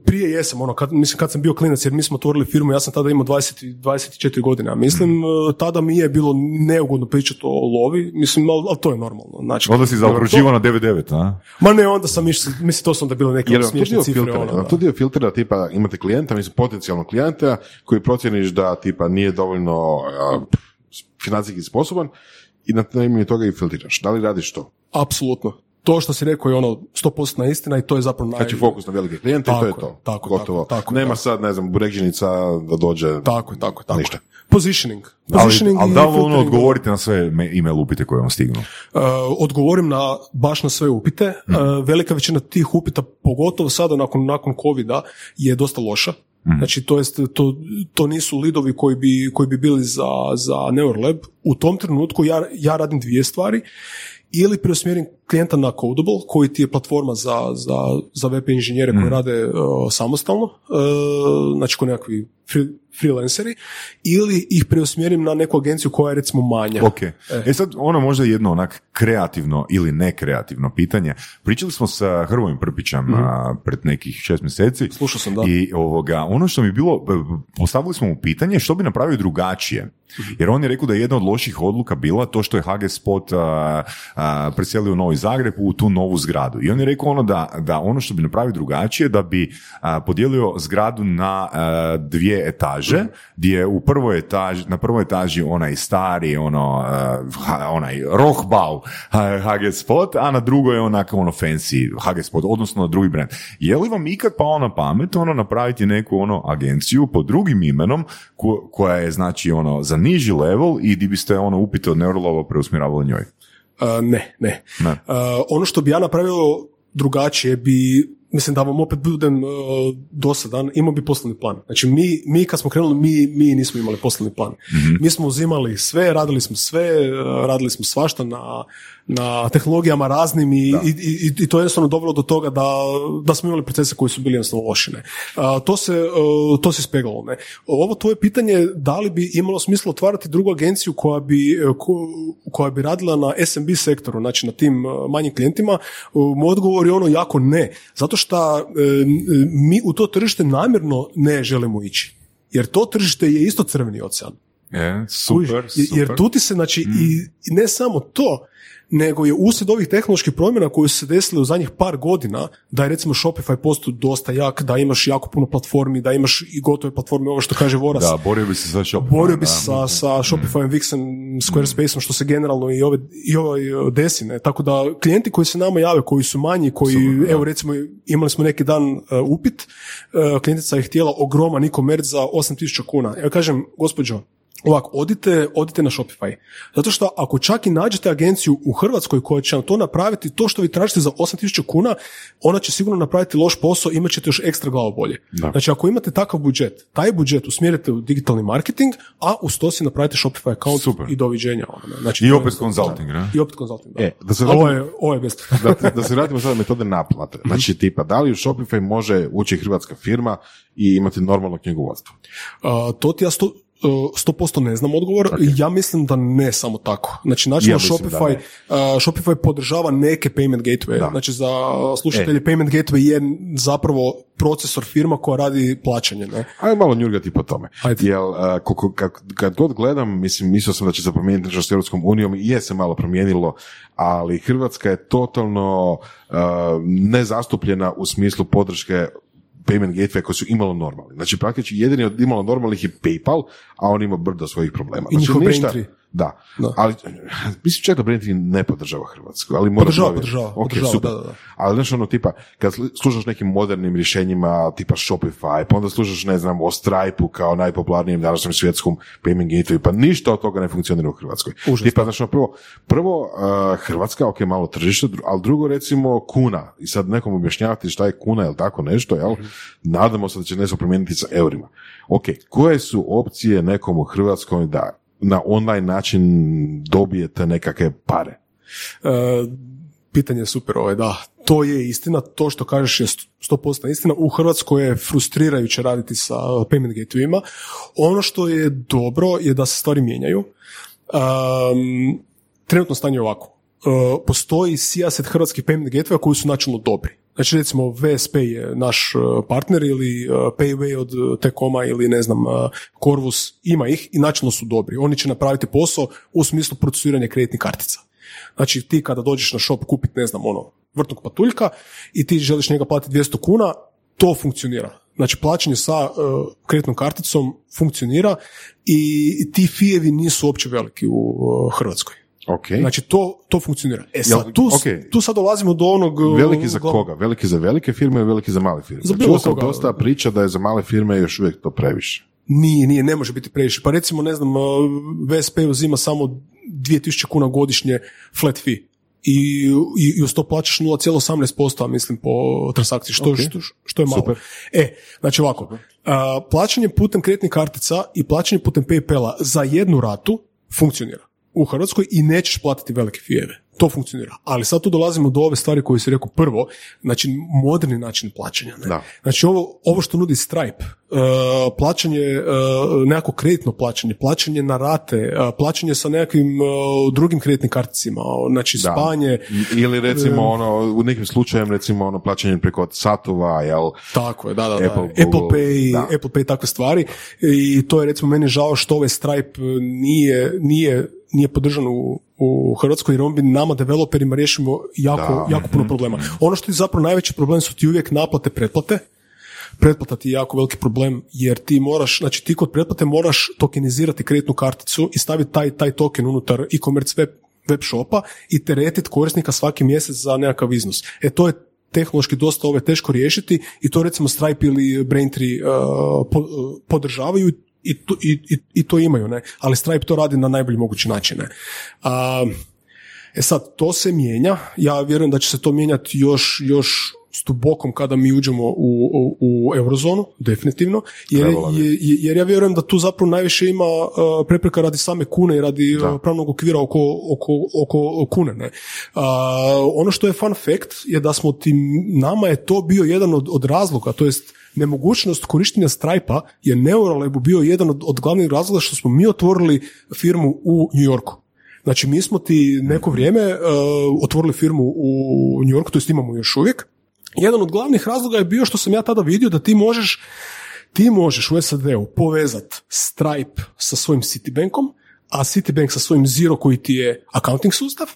prije jesam, ono, kad, mislim, kad sam bio klinac, jer mi smo otvorili firmu, ja sam tada imao 20, 24 godine, a mislim, Mhm. e, tada mi je bilo neugodno pričati o lovi, mislim, ali, ali to je normalno. Znači, Onda si zaokruživao na 9-9, a? Ma ne, onda sam išao, mislim, to su onda bile neke Jer to smiješne dio cifre. filtera, ono, da. to dio filtera tipa imate klijenta, mislim potencijalnog klijenta koji procjeniš da tipa nije dovoljno a, financijski sposoban i na temelju toga i filtriraš. Da li radiš to? Apsolutno. To što si rekao je ono 100% istina i to je zapravo naj... Znači fokus na velike klijente i to je to. tako, Gotovo. tako, tako, Nema tako. sad, ne znam, burekđenica da dođe Tako je, tako tako. Ništa. Positioning. Ali, Positioning ali i da li ono odgovorite na sve email upite koje vam stignu? Uh, odgovorim na baš na sve upite. Uh, velika većina tih upita, pogotovo sada nakon, nakon covida, je dosta loša. Znači, to, jest, to, to nisu lidovi koji bi, koji bi bili za, za Neuralab. U tom trenutku ja, ja radim dvije stvari. Ili preusmjerim klijenta na Codable, koji ti je platforma za, za, za web inženjere koji rade uh, samostalno, uh, znači ko nekakvi free, freelanceri, ili ih preusmjerim na neku agenciju koja je recimo manja. Ok. E sad, ono možda jedno onak kreativno ili nekreativno pitanje. Pričali smo sa Hrvojem Prpićem a, pred nekih šest mjeseci. Slušao sam, da. I ovoga, ono što mi je bilo, e, postavili smo mu pitanje što bi napravio drugačije. Mhm. Jer on je rekao da je jedna od loših odluka bila to što je HG Spot a, a, preselio u Novi Zagreb u tu novu zgradu. I on je rekao ono da, da ono što bi napravio drugačije da bi a, podijelio zgradu na a, dvije etaže, gdje je u prvoj etaži, na prvoj etaži onaj stari, ono, a, onaj Rohbau HG Spot, a na drugoj je onako ono fancy HG Spot, odnosno drugi brand. Je li vam ikad pao na pamet ono napraviti neku ono agenciju pod drugim imenom ko- koja je znači ono za niži level i di biste ono upite od Neurolova preusmjeravali njoj? Ne, ne. Ne. Uh, ono što bi ja napravio drugačije bi, mislim da vam opet budem uh, dosadan, imao bi poslovni plan. Znači mi, mi kad smo krenuli, mi, mi nismo imali poslovni plan. Mi smo uzimali sve, radili smo sve, uh, radili smo svašta na, na tehnologijama raznim i, i, i, i to je jednostavno dovelo do toga da, da smo imali procese koji su bili jednostavno lošine. to se, uh, to se ispeglalo. Ne? Ovo tvoje pitanje, da li bi imalo smisla otvarati drugu agenciju koja bi, uh, ko- koja bi radila na SMB sektoru, znači na tim uh, manjim klijentima, moj odgovor je ono jako ne. Zato što mi u to tržište namjerno ne želimo ići. Jer to tržište je isto crveni ocean. E, Kužiš? super, Jer- super. tu ti se, znači, i, i ne samo to, nego je uslijed ovih tehnoloških promjena koje su se desile u zadnjih par godina, da je recimo Shopify postao dosta jak, da imaš jako puno platformi, da imaš i gotove platforme, ovo što kaže Voras, Da, borio bi se sa Shopify. borio bi se sa, sa Shopifyom, Wixom, Squarespaceom, što se generalno i ove, i ovaj uh, desi, ne? Tako da klijenti koji se nama jave, koji su manji, koji, Super, evo recimo, imali smo neki dan uh, upit, uh, klijentica je htjela ogroman e-commerce za 8000 kuna. Ja kažem, gospođo, Ovako, odite, odite na Shopify. Zato što ako čak i nađete agenciju u Hrvatskoj koja će vam to napraviti, to što vi tražite za 8000 kuna, ona će sigurno napraviti loš posao, imat ćete još ekstra glavobolje. Da. Znači, ako imate takav budžet, taj budžet usmjerite u digitalni marketing, a uz to si napravite Shopify account Super. i doviđenja. ono, Znači, I opet consulting, ne? I opet consulting, da. E, da se A ovo vratimo- je, ovo je best. da, da se vratimo sada metode naplate. Znači, tipa, da li u Shopify može ući hrvatska firma i imati normalno knjigovodstvo? Uh, to ti ja sto, 100% ne znam odgovor. Ja mislim da ne samo tako. Znači, načelno Ja Shopify, uh, Shopify podržava neke payment gateway. Da. Znači, za slušatelje payment gateway je zapravo procesor firma koja radi plaćanje. Ne? Ajmo malo njurgati po tome. Ajde. Jel, uh, koliko- kad, kad god gledam, mislim, mislio sam da će se promijeniti nešto s Europskom unijom i je se malo promijenilo, ali Hrvatska je totalno uh, nezastupljena u smislu podrške payment gateway koji su imalo normalni. Znači, praktički jedini od imalo normalnih je PayPal, a on ima brdo svojih problema. I Znači, njihov ništa- Braintree. Da. Da. ali mislim čak da Braintree ne podržava Hrvatsku, ali mora Podržava, podržava, Ok, podržava, super. da, da, da. Ali znaš ono tipa, kad slušaš nekim modernim rješenjima tipa Shopify, pa onda slušaš ne znam o Stripe-u kao najpopularnijem današnjem svjetskom payment gateway, pa ništa od toga ne funkcionira u Hrvatskoj. Užasno. Tipa, znaš ono, prvo, prvo uh, Hrvatska, ok, malo tržište, ali drugo recimo kuna. I sad nekom objašnjavati šta je kuna ili tako nešto, jel? Nadamo se da će nešto promijeniti sa eurima. Ok, koje su opcije nekom u Hrvatskoj da na online način dobijete nekakve pare? E, pitanje je super ovaj, da. To je istina, to što kažeš je st- 100% istina. U Hrvatskoj je frustrirajuće raditi sa payment gatewayima. Ono što je dobro je da se stvari mijenjaju. Um, trenutno stanje je ovako. Uh, postoji sijaset hrvatskih payment gatewaya koji su načelno dobri. Znači recimo VSP je naš uh, partner ili uh, Payway od uh, Tekoma ili ne znam Corvus, ima ih i načelno su dobri. Oni će napraviti posao u smislu procesuiranja kreditnih kartica. Znači ti kada dođeš na shop kupiti, ne znam, ono, vrtnog patuljka i ti želiš njega platiti 200 kuna, to funkcionira. Znači plaćanje sa uh, kreditnom karticom funkcionira i ti fijevi nisu uopće veliki u uh, Hrvatskoj. Ok. Znači to, to funkcionira. E sad, Jel- tu, ok. tu sad dolazimo do onog... uh, Veliki za koga? Veliki za velike firme ili veliki za male firme? Za bilo Čuo sam koga. dosta priča da je za male firme još uvijek to previše. Nije, nije, ne može biti previše. Pa recimo, ne znam, uh, VSP uzima samo 2000 kuna godišnje flat fee. I, i, i uz to plaćaš 0,18%, a mislim, po transakciji, što, Ok. što, što je malo. Super. E, znači ovako, a, plaćanje putem kreditnih kartica i plaćanje putem PayPala za jednu ratu funkcionira u Hrvatskoj i nećeš platiti velike fijeve. To funkcionira. Ali sad tu dolazimo do ove stvari koje si rekao prvo, znači moderni način plaćanja. Ne? Da. Znači ovo, ovo što nudi Stripe, uh, plaćanje, uh, nekako kreditno plaćanje, plaćanje na rate, uh, plaćanje sa nekakvim uh, drugim kreditnim karticima, znači Da. spanje, Ili recimo ono, u nekim slučajem recimo ono plaćanje preko satova, jel? Tako je, da, da, da. Apple, Apple, Google, Pay, da. Apple Pay, takve stvari. I to je recimo meni žao što ovaj Stripe nije, nije, nije podržan u, u Hrvatskoj, jer on bi nama developerima riješimo jako, Da. jako puno problema. Ono što je zapravo najveći problem su ti uvijek naplate pretplate. Pretplata ti je jako veliki problem jer ti moraš, znači ti kod pretplate moraš tokenizirati kreditnu karticu i staviti taj, taj token unutar e-commerce web, web shopa i teretiti korisnika svaki mjesec za nekakav iznos. E to je tehnološki dosta ove teško riješiti i to recimo Stripe ili Braintree uh, uh, podržavaju i to, i, i, to imaju, ne? ali Stripe to radi na najbolji mogući način. Ne? A, E sad, to se mijenja. Ja vjerujem da će se to mijenjati još, još s dubokom kada mi uđemo u, u, u eurozonu, definitivno, jer, Trebalo bi. je- je- jer ja vjerujem da tu zapravo najviše ima uh, prepreka radi same kune i radi uh, pravnog okvira oko, oko, oko kune. Ne? A, ono što je fun fact je da smo tim, nama je to bio jedan od, od razloga, to jest nemogućnost korištenja Stripe-a je Neuralebu bio jedan od, od glavnih razloga što smo mi otvorili firmu u New Yorku. Znači, mi smo ti neko vrijeme uh, otvorili firmu u New Yorku, to jest imamo još uvijek. Jedan od glavnih razloga je bio što sam ja tada vidio da ti možeš Ti možeš u SAD-u povezat Stripe sa svojim Citibankom, a Citibank sa svojim Zero koji ti je accounting sustav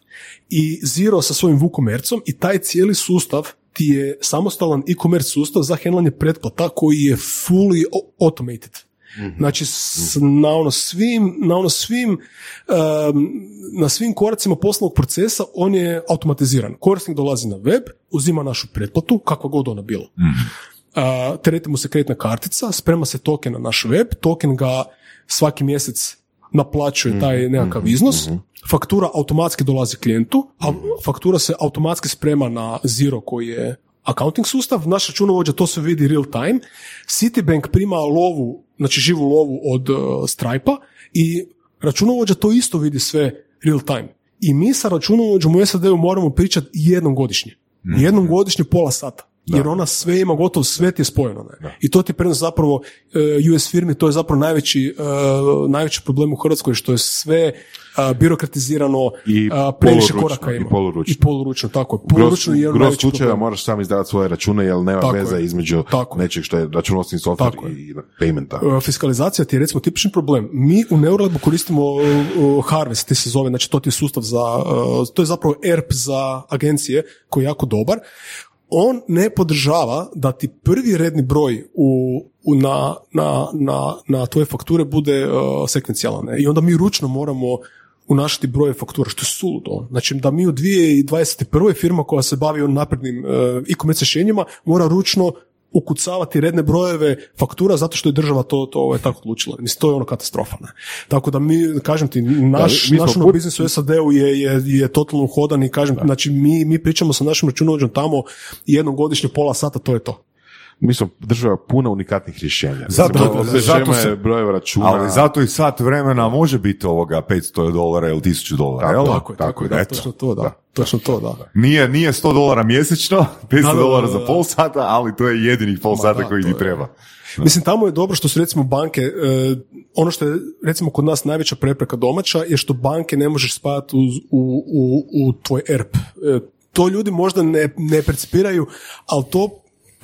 i Zero sa svojim WooCommerceom i taj cijeli sustav ti je samostalan e-commerce sustav za handlanje pretplata koji je fully o- automated. Znači, s- na ono svim, na ono svim, um, na svim koracima poslovnog procesa on je automatiziran. Korisnik dolazi na web, uzima našu pretplatu, kakva god ona bila. Uh, tereti mu se kreditna kartica, sprema se token na naš web, token ga svaki mjesec naplaćuje taj nekakav iznos, faktura automatski dolazi klijentu, a faktura se automatski sprema na Zero koji je accounting sustav, naš računovođa to se vidi real time, Citibank prima lovu, znači živu lovu od uh, Stripe-a i računovođa to isto vidi sve real time. I mi sa računovođom u SAD-u moramo pričati jednom godišnje. Jednom godišnje pola sata. Jer ona sve ima gotovo, sve ti je spojeno. Ne? I to ti prenosi zapravo e, US firmi, to je zapravo najveći, e, najveći problem u Hrvatskoj, što je sve e, birokratizirano, I previše koraka i ima. poluručno. I poluručno, tako je. Poluručno je slučajeva problem. moraš sam izdavati svoje račune jer nema Tako veze je. između Tako nečeg što je računovodstveni software Tako i paymenta. Fiskalizacija ti je recimo tipični problem. Mi u Neuralabu koristimo Harvest, ti se zove, znači to ti je sustav za, to je zapravo ERP za agencije koji je jako dobar. On ne podržava da ti prvi redni broj u, u na, na, na, na tvoje fakture bude uh, sekvencijalan. I onda mi ručno moramo unašati broje faktura, što je suludo. Znači da mi u 2021. firma koja se bavi on naprednim uh, e-commerce rješenjima mora ručno ukucavati redne brojeve faktura zato što je država to, to ovaj, tako odlučila. Mislim, to je ono katastrofa. Ne? Tako da mi, kažem ti, naš, Da, naš ono put- biznis u SAD-u je, je, je totalno uhodan i kažem, znači mi, mi pričamo sa našim računovođom tamo jednom godišnje pola sata, to je to. Mi smo država puna unikatnih rješenja. Zato- da, da, zato se- brojeva računa. Ali zato i sat vremena može biti ovoga 500 dolara ili 1000 dolara, jel? Tako je, tako je, da, Eto. točno to, da. Točno to, da. Nije, nije 100 dolara mjesečno, 500 Da, da, da, dolara da, za da. pol sata, ali to je jedinih pol Ma sata da, koji ti treba. Mislim, tamo je dobro što su recimo banke, e, ono što je recimo kod nas najveća prepreka domaća je što banke ne možeš spajati u, u, u, u tvoj ERP. E, to ljudi možda ne, ne percipiraju, ali to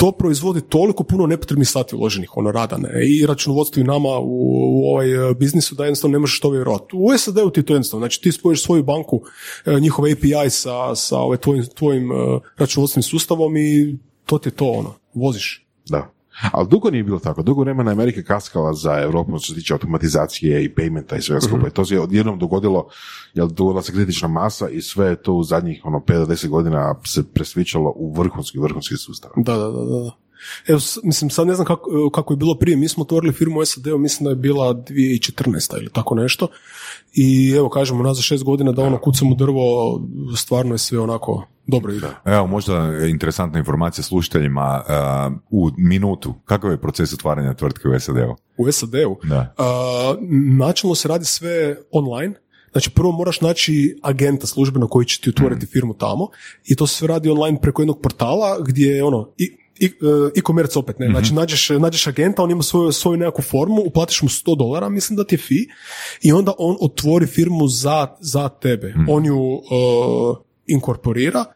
to proizvodi toliko puno nepotrebnih sati uloženih ono rada ne? i računovodstvu i nama u, u ovaj e, biznisu da jednostavno ne možeš to vjerovati. U SAD-u ti to jednostavno, znači ti spojiš svoju banku, e, njihov API sa, sa ovaj tvojim, tvojim e, računovodstvenim sustavom i to ti je to ono, voziš. Da. Ali dugo nije bilo tako. Dugo vremena Amerika kaskala za Europu što se tiče automatizacije i paymenta i svega skupa. I to se je odjednom dogodilo, jer dogodila se kritična masa i sve je to u zadnjih ono, 5 do 10 godina se presvičalo u vrhunski, vrhunski sustav. Da, da, da, da. Evo, mislim, sad ne znam kako, kako je bilo prije. Mi smo otvorili firmu SAD-u, mislim da je bila 2014. ili tako nešto. I evo, kažemo, nazad šest godina da ono kucamo drvo, stvarno je sve onako dobro ide. Evo, možda interesantna informacija slušateljima uh, u minutu. Kakav je proces otvaranja tvrtke u SAD-u? U SAD-u. Da. A, načelno se radi sve online. Znači prvo moraš naći agenta službeno koji će ti otvoriti firmu tamo i to se sve radi online preko jednog portala gdje je ono i e-commerce opet ne, znači nađeš, nađeš agenta, on ima svoju, svoju nekakvu formu, uplatiš mu 100 dolara, mislim da ti je fee, i onda on otvori firmu za, za tebe. On ju e, inkorporira, e,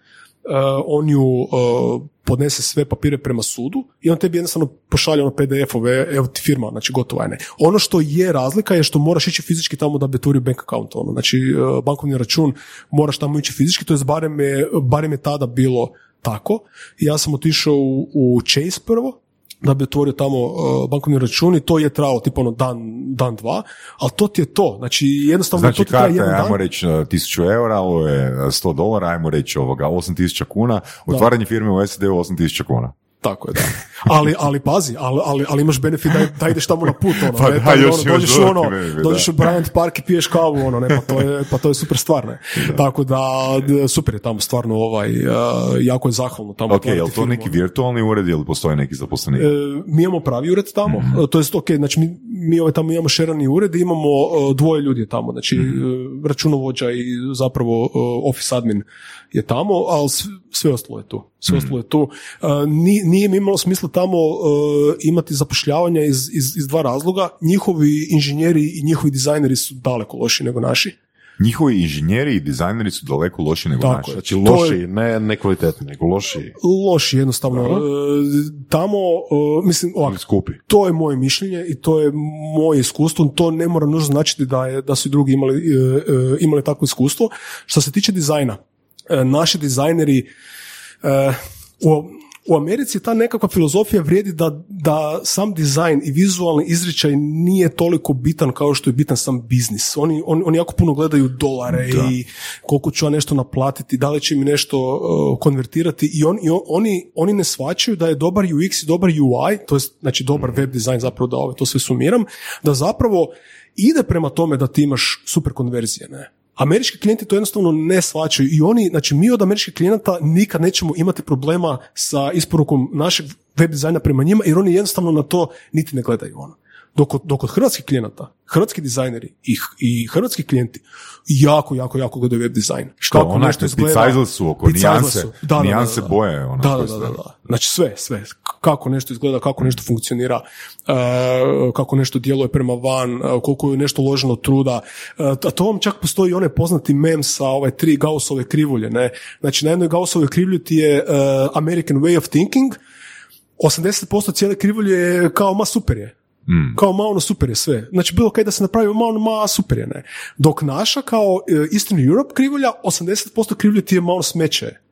on ju e, podnese sve papire prema sudu i on tebi jednostavno pošalje ono PDF-ove, evo ti firma, znači gotova je ne. Ono što je razlika je što moraš ići fizički tamo da bi otvorio bank account, ono, znači e, bankovni račun moraš tamo ići fizički, to je barem je, barem je tada bilo tako. Ja sam otišao u, u Chase prvo, da bi otvorio tamo uh, bankovni račun i to je trajalo tipa ono dan, dan dva, ali to ti je to. Znači jednostavno Znači, to ti karta je, jedan dan. ajmo reći, 1000 eura, ovo je 100 dolara, ajmo reći ovoga, 8000 kuna, otvaranje firme u SAD-u 8000 kuna. Tako je, da. Ali, ali pazi, ali, ali, ali imaš benefit da, da ideš tamo na put, ono, Pa ne, da, još ono, dođeš ono, benefit, dođeš da. u Bryant Park i piješ kavu, ono, ne, pa to je, pa to je super stvar, ne. Tako da, super je tamo stvarno, ovaj, uh, jako je zahvalno tamo. Ok, je li to firmu, neki virtualni ured ili postoji neki zaposlenik? E, mi imamo pravi ured tamo, Mhm. e, to jest ok, znači mi, mi ovaj tamo imamo šerani ured i imamo e, dvoje ljudi tamo, znači Mhm. e, računovođa i zapravo e, office admin je tamo, ali sve ostalo je tu. Sve Mhm. ostalo je tu. E, ni- nije mi imalo smisla tamo e, imati zapošljavanja iz, iz, iz dva razloga. Njihovi inženjeri i njihovi dizajneri su daleko loši nego naši. Njihovi inženjeri i dizajneri su daleko loši nego Tako naši. je. Znači loši, ne nekvalitetni, nego loši Loši jednostavno. E, Tamo, e, mislim, ovako, ili skupi. to je moje mišljenje i to je moje iskustvo, to ne mora nužno značiti da, je, da su i drugi imali, e, imali takvo iskustvo. Što se tiče dizajna, naši dizajneri u, u Americi ta nekakva filozofija vrijedi da, da sam dizajn i vizualni izričaj nije toliko bitan kao što je bitan sam biznis. Oni, oni, oni jako puno gledaju dolare i koliko ću ja nešto naplatiti, da li će mi nešto uh, konvertirati i, on, i on- oni, oni ne shvaćaju da je dobar UX i dobar UI, to je znači dobar web dizajn zapravo da ove, to sve sumiram, da zapravo ide prema tome da ti imaš super konverzije, ne? Američki klijenti to jednostavno ne shvaćaju i oni, znači mi od američkih klijenata nikad nećemo imati problema sa isporukom našeg web dizajna prema njima jer oni jednostavno na to niti ne gledaju ono. Dok, kod- dok kod hrvatskih klijenata, hrvatski dizajneri i, i hrvatski klijenti jako, jako, jako gledaju web dizajn. Što, onaj picajzl su oko nijanse-. Da, da, da, nijanse da. boje, ono, da, da, da, su- da, da. Znači sve, sve. Kako nešto izgleda, kako nešto funkcionira, e, kako nešto djeluje prema van, e, koliko je nešto uloženo truda. E, a to vam čak postoji onaj poznati mem sa ove tri Gaussove krivulje. Ne? Znači na jednoj Gaussovoj krivulji ti je American way of thinking, 80% cijele krivulje je kao ma super je. Kao ma ono super je sve. Znači bilo kaj da se napravi ma ono ma super je ne. Dok naša kao e, Eastern Europe krivulja 80% krivulje ti je ma ono smeće je.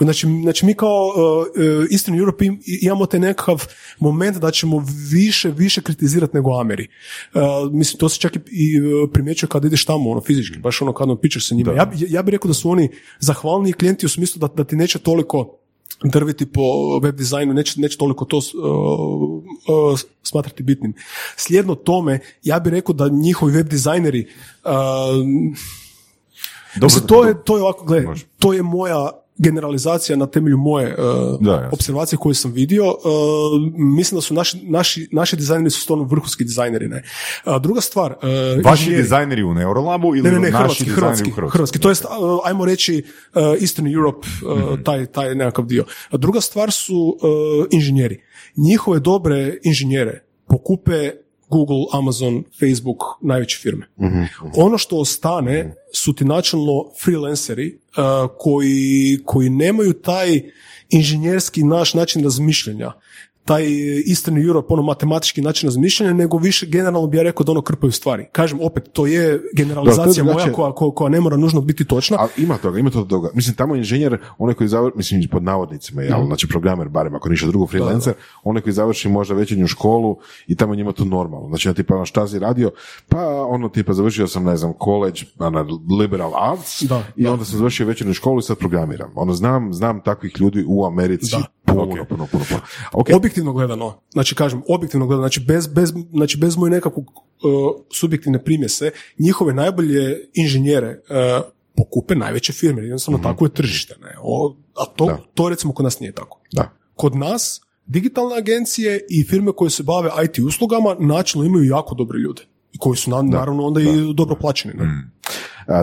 Znači, znači mi kao uh, Eastern Europe im- imamo taj nekakav moment da ćemo više, više kritizirati nego Ameri. Uh, mislim, to se čak i, primjećuje kad ideš tamo, ono, fizički, baš ono kad ono, pičeš sa njima. Ja, ja bih rekao da su oni zahvalniji klijenti u smislu da, da ti neće toliko drviti po web dizajnu, neće, neće toliko to uh, uh, smatrati bitnim. Slijedno tome, ja bih rekao da njihovi web dizajneri uh, Dobro, Mislim, to je, to je ovako, gle, Može. to je moja generalizacija na temelju moje uh, Da, observacije koje sam vidio. Uh, mislim da su naši, naši, naši dizajneri su stvarno vrhunski dizajneri. Ne? A druga stvar... uh, Vaši inženjeri- dizajneri u Neurolabu ili ne, ne, ne, naši hrvatski, dizajneri hrvatski, u Hrvatskoj? hrvatski. To jest, uh, ajmo reći, uh, Eastern Europe, uh, taj, taj nekakav dio. Druga stvar su uh, inženjeri. Njihove dobre inženjere pokupe Google, Amazon, Facebook, najveće firme. Ono što ostane su ti načelno freelanceri uh, koji, koji nemaju taj inženjerski naš način razmišljanja taj Eastern Europe, ono matematički način razmišljanja, nego više generalno bi ja rekao da ono krpaju stvari. Kažem, opet, to je generalizacija Da, to je moja koja, koja, koja ne mora nužno biti točna. Ali ima toga, ima to toga. Mislim, tamo inženjer, onaj koji završi, mislim, pod navodnicima, jel, znači programer, barem ako ništa drugo, freelancer, onaj koji završi možda večernju školu i tamo njima to normalno. Znači, ja tipa, ono, šta si radio? Pa, ono, tipa, završio sam, ne znam, college, ono, liberal arts, Da, i da. onda sam završio večernju školu i sad programiram. Ono, znam, znam takvih ljudi u Americi, Da. Puno, puno, puno, puno, puno. Ok, Objektivno gledano, znači kažem, objektivno gledano, znači bez, bez, znači bez moje nekakvog uh, subjektivne primjese, njihove najbolje inženjere uh, pokupe najveće firme, jer jednostavno tako je tržište. Ne? O, a to, Da. to recimo kod nas nije tako. da. Kod nas digitalne agencije i firme koje se bave IT uslugama načelno imaju jako dobre ljude. I koji su na- naravno onda i dobro plaćeni. Ne? A,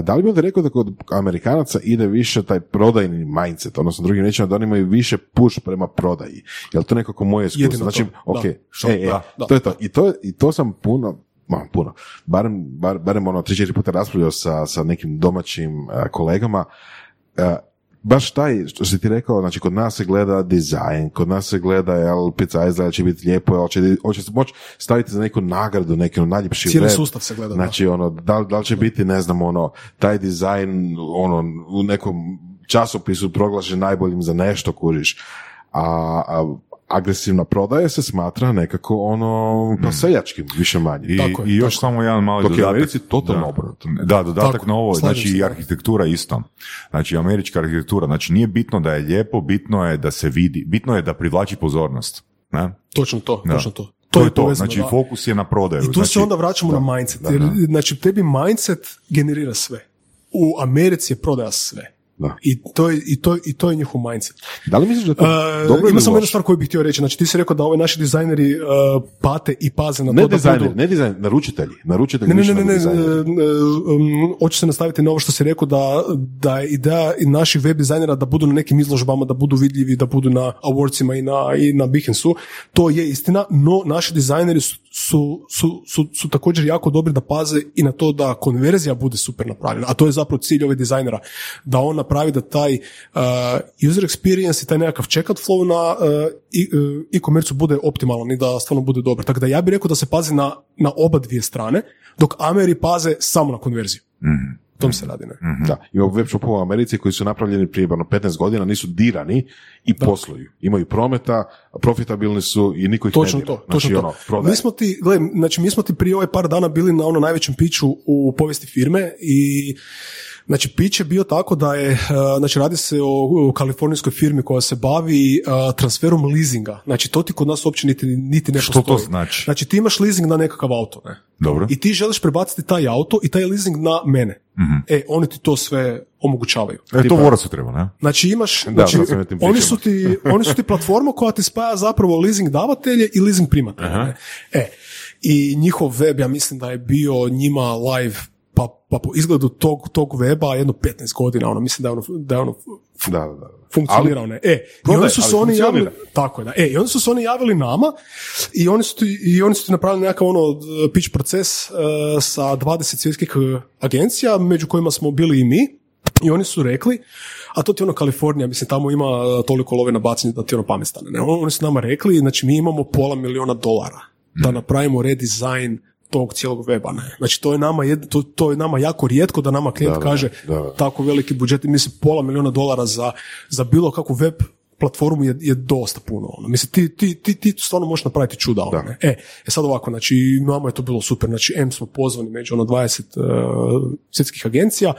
da li bi onda rekao da kod Amerikanaca ide više taj prodajni mindset, odnosno drugim riječima da oni imaju više push prema prodaji? Je li to nekako moje iskustvo? Znači, to, ok, da. Što? e, e, Da, da, to je to. I to, I to sam puno, ma, puno, barem, bar, barem ono, tri, četiri puta raspravljao sa, sa nekim domaćim a, kolegama, baš taj, što si ti rekao, znači kod nas se gleda dizajn, kod nas se gleda, jel, pizza izgleda će biti lijepo, jel, će, hoće se moći staviti za neku nagradu, neki ono, najljepši Cijeli web. sustav se gleda, da. Znači, ono, da, da li će biti, ne znam, ono, taj dizajn, ono, u nekom časopisu proglašen najboljim za nešto, kužiš. A, a agresivna prodaja se smatra nekako ono pa seljačkim, više manje. I, Tako je, i još tako samo jedan mali Dok je u dodatak. Americi totalno da. obrnuto. Da, dodatak Tako, na ovo, znači se, i da. arhitektura isto. Znači američka arhitektura, znači nije bitno da je lijepo, bitno je da se vidi, bitno je da privlači pozornost. Ne? Točno to, Da. točno to. To, je to, povezano, znači da. fokus je na prodaju. I tu znači, se onda vraćamo na mindset. da, jer, da. Znači, tebi mindset generira sve. U Americi je prodaja sve. Da. I to je, i to, i to je njihov mindset. Da li misliš da to Uh, dobro ima samo jednu stvar koju bih htio reći. Znači, ti si rekao da ovi naši dizajneri uh, pate i paze na Ne to da dizajneri, budu... ne dizajn, naručitelji. Naručitelji Ne, ne, ne, ne, dizajneri. um, hoću se nastaviti na ovo što si rekao da, da je ideja i naših web dizajnera da budu na nekim izložbama, da budu vidljivi, da budu na awardsima i na, i na Behansu. To je istina, no naši dizajneri su su, su, su, su također jako dobri da paze i na to da konverzija bude super napravljena, a to je zapravo cilj ove dizajnera, da on napravi da taj uh, user experience i taj nekakav checkout flow na uh, i- uh, e-commerce bude optimalan i da stvarno bude dobar. Tako da ja bih rekao da se pazi na, na oba dvije strane, dok Ameri paze samo na konverziju. O tom se radi, ne? Da, imamo web shopova u Americi koji su napravljeni prije ono, 15 godina, nisu dirani i posluju. Imaju prometa, profitabilni su i niko ih Točno ne dira. to, Znači, točno to. ono, prodaje. mi smo ti, gledaj, znači mi smo ti prije ovaj par dana bili na ono najvećem piću u povijesti firme i Znači, pić je bio tako da je, uh, znači radi se o, o kalifornijskoj firmi koja se bavi uh, transferom leasinga. Znači, to ti kod nas uopće niti, niti ne Što to znači? Znači, ti imaš leasing na nekakav auto, ne? Dobro. I ti želiš prebaciti taj auto i taj leasing na mene. E, oni ti to sve omogućavaju. E, to Vorasu treba, ne? Znači imaš, Da, znači, oni su ti, oni su ti platforma koja ti spaja zapravo leasing davatelje i leasing primatelje. E, i njihov web, ja mislim da je bio njima live pa, pa po izgledu tog, tog weba jedno 15 godina, ono, mislim da je ono, da je ono Da, da, da. funkcionirao, ne. E, i oni su se oni javili, tako je, da. E, i oni su se oni javili nama i oni su ti, i oni su ti napravili nekakav ono d- pitch proces e, sa 20 svjetskih e, agencija, među kojima smo bili i mi. I oni su rekli, a to ti ono Kalifornija, mislim tamo ima e, toliko love na bacanje da ti ono pamet stane. Ne? Oni su nama rekli, znači mi imamo pola miliona dolara da napravimo redizajn tog cijelog weba. Ne? Znači to je nama jed, to, to je nama jako rijetko da nama klijent Da, kaže da, da. tako veliki budžet, mislim pola miliona dolara za, za bilo kakvu web platformu je, je dosta puno. Ono. Mislim, ti, ti, ti, ti stvarno možeš napraviti čuda. Ono? E, e sad ovako, znači, nama je to bilo super, znači, M smo pozvani među ono 20 uh, svjetskih agencija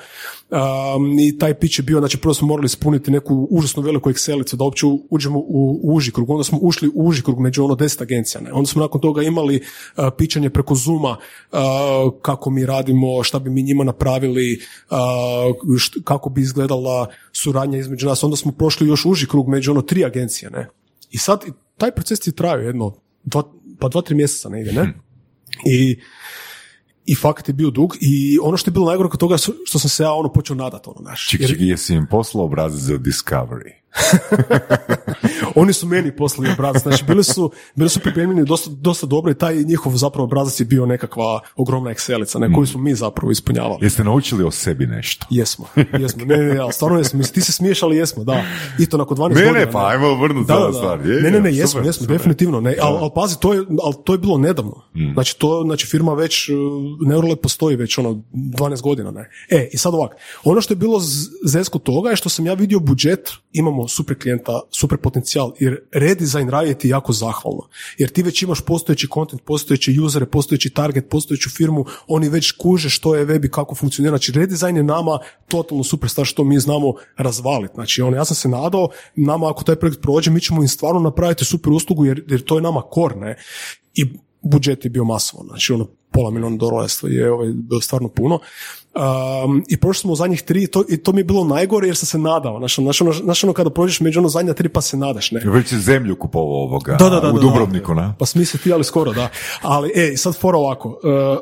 um, i taj pitch je bio, znači, prvo smo morali ispuniti neku užasno veliku Excelicu da uopće uđemo u, u uži krug, onda smo ušli u uži krug među ono 10 agencija, ne? onda smo nakon toga imali uh, pičanje preko Zuma uh, kako mi radimo, šta bi mi njima napravili, uh, št- kako bi izgledala suradnja između nas, onda smo prošli još uži krug među ono tri agencije, ne? I sad taj proces je trajao jedno, dva, pa dva, tri mjeseca negdje, ne? I i fakat je bio dug i ono što je bilo najgore kod toga što sam se ja ono počeo nadat ono naš. Čik, čik, jesi im poslao obrazac za Discovery? Oni su meni poslali obrazac, znači bili su, bili su pripremljeni dosta, dosta dobro i taj njihov zapravo obrazac je bio nekakva ogromna Excelica, ne, koju su mi zapravo ispunjavali. Jeste naučili o sebi nešto? Jesmo, jesmo, ne, ne, ne, ali stvarno jesmo, ti se smiješ, ali jesmo, da, i to nakon 12 Ne, godina. ne, pa ajmo vrnuti Da, za da, stvar. Je, ne, ne, ne, je, jesmo, super, jesmo, super. definitivno. Ne, ali, ali pazi, to je, ali to je bilo nedavno. Mm. Znači, to, znači, firma već, uh, Neurolab postoji već ono 12 godina, ne. E, i sad ovak, ono što je bilo zesko toga je što sam ja vidio budžet, imamo super klijenta, super potencijal, jer redizajn raditi jako zahvalno. Jer ti već imaš postojeći content, postojeće usere, postojeći target, postojeću firmu, oni već kuže što je web i kako funkcionira. Znači, redizajn je nama totalno super stvar što mi znamo razvaliti. Znači, ono, ja sam se nadao, nama ako taj projekt prođe, mi ćemo im stvarno napraviti super uslugu jer, jer to je nama core, ne? I budžet je bio masovan, znači ono pola milijuna dolara je ovaj, bilo stvarno puno. Um, I prošli smo u zadnjih tri to, i to mi je bilo najgore jer sam se nadao. Znaš, znaš, ono, znaš ono kada prođeš među ono zadnja tri pa se nadaš, ne? Već je zemlju kupovao ovoga Da, da, da, u da, Dubrovniku, ne? Pa smisli ti, ali skoro, da. Ali, e, sad fora ovako. Uh,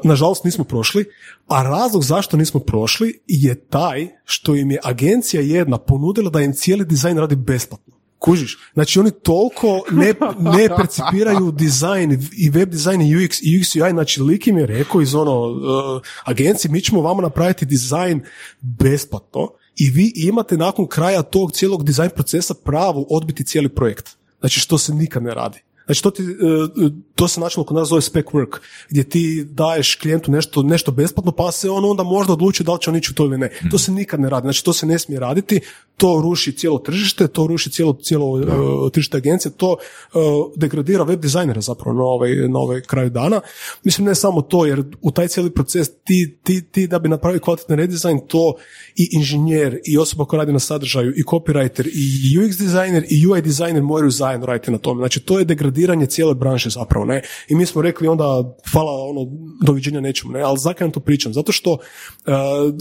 nažalost nismo prošli, a razlog zašto nismo prošli je taj što im je agencija jedna ponudila da im cijeli dizajn radi besplatno. Kužiš? Znači oni toliko ne, ne percipiraju dizajn i web dizajn i UX i UX UI, znači lik im je rekao iz ono uh, agencije, mi ćemo vama napraviti dizajn besplatno i vi imate nakon kraja tog cijelog dizajn procesa pravo odbiti cijeli projekt. Znači što se nikad ne radi. Znači to, ti, e, to se načelno kod nas zove spec work, gdje ti daješ klijentu nešto, nešto besplatno, pa se on onda možda odluči da li će on ići u to ili ne. To se nikad ne radi, znači to se ne smije raditi, to ruši cijelo tržište, to ruši cijelo, cijelo e, tržište agencije, to e, degradira web dizajnera zapravo na ovaj, na ovaj kraju dana. Mislim ne samo to, jer u taj cijeli proces ti, ti, ti da bi napravio kvalitetni redizajn, to i inženjer, i osoba koja radi na sadržaju, i copywriter, i UX dizajner, i UI dizajner moraju zajedno raditi na tome. Znači to je degradiranje cijele branše zapravo, ne? I mi smo rekli onda, hvala, ono, doviđenja nećemo, ne? Ali zakaj vam to pričam? Zato što uh,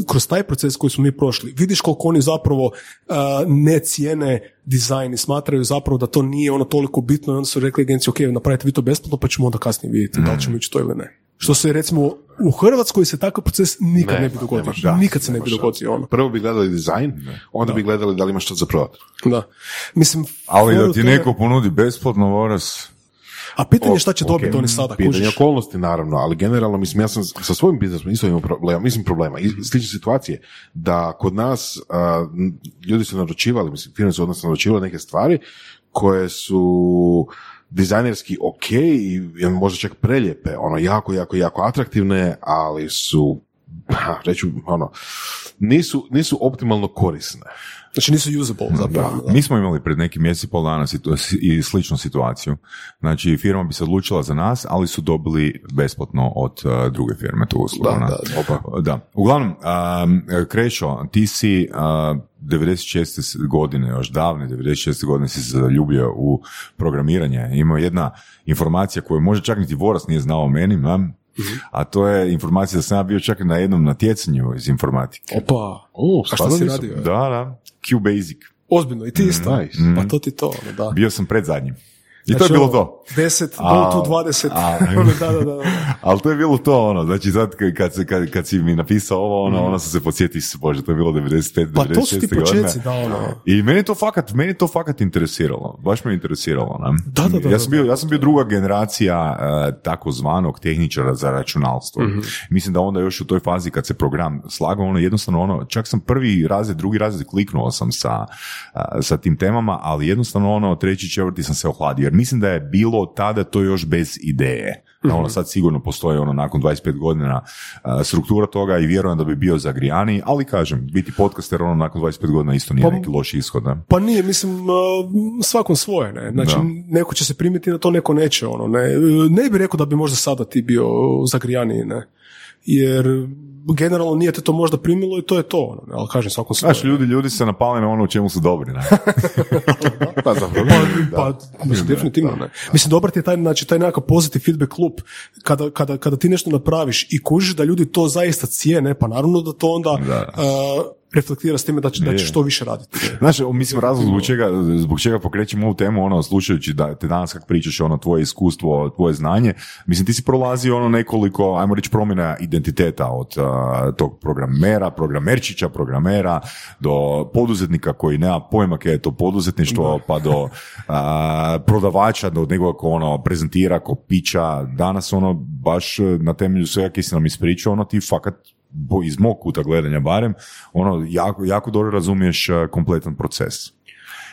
kroz taj proces koji smo mi prošli, vidiš koliko oni zapravo uh, ne cijene dizajn i smatraju zapravo da to nije ono toliko bitno i onda su rekli agenciji, ok, napravite vi to besplatno pa ćemo onda kasnije vidjeti da li ćemo ići to ili ne. Što se recimo u Hrvatskoj se takav proces nikad ne, bi dogodio. nikad se ne bi dogodio ono. Prvo bi gledali dizajn, onda bi gledali da li ima što za prodat. Da. Mislim, Ali da ti toga- neko ponudi besplatno, Voras, A pitanje je šta će Ok, dobiti oni sada, Pitanje kužiš? okolnosti, naravno, ali generalno, mislim, ja sam sa svojim biznisom isto imao problema, mislim problema, i slične situacije, da kod nas ljudi su naručivali, mislim, firme su odnosno naručivali neke stvari koje su dizajnerski ok i možda čak preljepe, ono, jako, jako, jako atraktivne, ali su, ha, reću, ono, nisu, nisu optimalno korisne. Znači nisu usable zapravo. da. Mi smo imali pred nekim mjesec i pol dana situ- i sličnu situaciju. Znači, firma bi se odlučila za nas, ali su dobili besplatno od uh, druge firme tu uslugu. Da, na- da. Da. Uglavnom, um, Krešo, ti si uh, 96. godine, još davne 96. godine si se zaljubio u programiranje. Ima jedna informacija koju možda čak niti Voras nije znao o meni, znam, a to je informacija da sam ja bio čak na jednom natjecanju iz informatike. Opa, O, a šta si radio? Da, da, QBasic. Ozbiljno, i ti isto. nice. Pa to ti to, ono, da. Bio sam pred I to Znači, je bilo ono, to. 10, A- to 20. a- Ono, da, da, da. Ali to je bilo to ono, znači sad kad- kad, se- kad, kad si mi napisao ovo, ono, ono sam se podsjetio, se bože, to je bilo 95, 96. Pa to su ti početci, da, ono. I meni to fakat, meni to fakat interesiralo, baš me interesiralo. Ne? Da, da, da, ja, sam bio, ja sam bio druga generacija uh, takozvanog tehničara za računalstvo. Mhm. Mislim da onda još u toj fazi kad se program slagao, ono jednostavno ono, čak sam prvi razred, drugi razred kliknuo sam sa, uh, sa tim temama, ali jednostavno ono, treći, četvrti sam se ohladio. Mislim da je bilo tada to još bez ideje. Da Mhm. ono sad sigurno postoji ono nakon 25 godina struktura toga i vjerujem da bi bio zagrijani, ali kažem, biti podcaster ono nakon 25 godina isto nije Pa- neki loš ishod. Ne? Pa nije, mislim, uh, svakom svoje, ne. Znači, Da. neko će se primiti na to, neko neće, ono, ne. Ne bi rekao da bi možda sada ti bio zagrijaniji, ne. Jer generalno nije te to možda primilo i to je to, ono. Ali kažem, svakom. Znaš, ljudi, ljudi se napale na ono u čemu su dobri. Ne? Pa zapravo, Pa, pa mislim, definitivno ne. Mislim, dobar ti je taj, znači, taj nekakav pozitiv feedback loop. Kada, kada, kada ti nešto napraviš i kužiš da ljudi to zaista cijene, pa naravno da to onda Da. uh, reflektira s time da, će, da će što više raditi. Znaš, mislim, razlog zbog čega, zbog čega pokrećemo ovu temu, ono, slušajući da te danas kak pričaš, ono, tvoje iskustvo, tvoje znanje, mislim, ti si prolazio ono nekoliko, ajmo reći, promjena identiteta od a, tog programera, programerčića, programera, do poduzetnika koji nema pojma kaj je to poduzetništvo, pa do a, prodavača, do nekoga ko ono prezentira, ko pića, danas ono, baš na temelju svega kaj si nam ispričao, ono, ti fakat iz mog kuta gledanja barem, ono, jako, jako dobro razumiješ a, kompletan proces.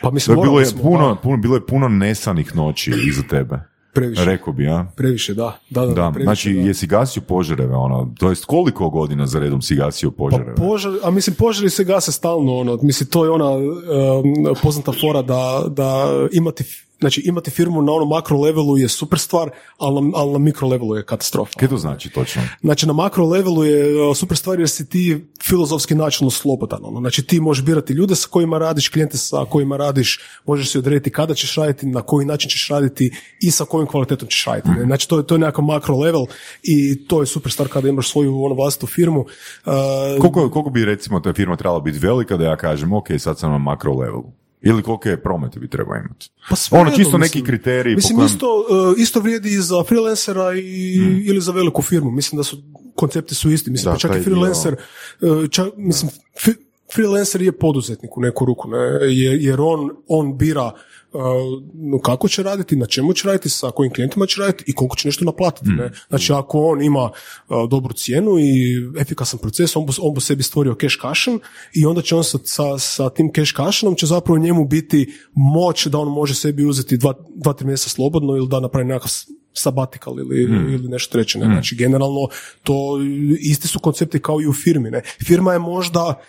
Pa mislim, bilo, je smo, puno, da, puno, bilo je puno nesanih noći iza tebe. previše, Rekao bi, ja. previše, da. Da, da, da, Da, previše, znači da. jesi gasio požareve, ono, to jest koliko godina za redom si gasio požareve? Pa požar, a mislim požari se gase stalno, ono, mislim to je ona um, poznata fora da, da imati, znači imati firmu na onom makro levelu je super stvar, ali na, ali na mikro levelu je katastrofa. Kaj to znači točno? Znači na makro levelu je uh, super stvar jer si ti filozofski načelno slobodan. Ono. Znači ti možeš birati ljude sa kojima radiš, klijente sa kojima radiš, možeš si odrediti kada ćeš raditi, na koji način ćeš raditi i sa kojim kvalitetom ćeš raditi. ne. Znači to je, to je nekakav makro level i to je super stvar kada imaš svoju ono, vlastitu firmu. Uh, Koliko, koliko bi recimo ta firma trebala biti velika da ja kažem, ok, sad sam na makro levelu? Ili kolike promete bi trebao imati? Pa svejedno, ono, čisto mislim. neki kriteriji. po Mislim, kojem- isto, uh, isto vrijedi i za freelancera i, ili za veliku firmu. Mislim da su, koncepti su isti. Mislim, Da, pa čak i dio. freelancer, uh, čak, mislim, fi- freelancer je poduzetnik u neku ruku, ne? Jer, jer on, on bira uh, kako će raditi, na čemu će raditi, sa kojim klijentima će raditi i koliko će nešto naplatiti. Ne? Znači, ako on ima uh, dobru cijenu i efikasan proces, on bu, on bu sebi stvorio cash cushion i onda će on sa, sa, sa tim cash cushionom će zapravo njemu biti moć da on može sebi uzeti dva, dva tri mjeseca slobodno ili da napravi nekakav s- sabbatical ili, ili nešto treće. Ne? Znači, generalno, to isti su koncepti kao i u firmi. Ne? Firma je možda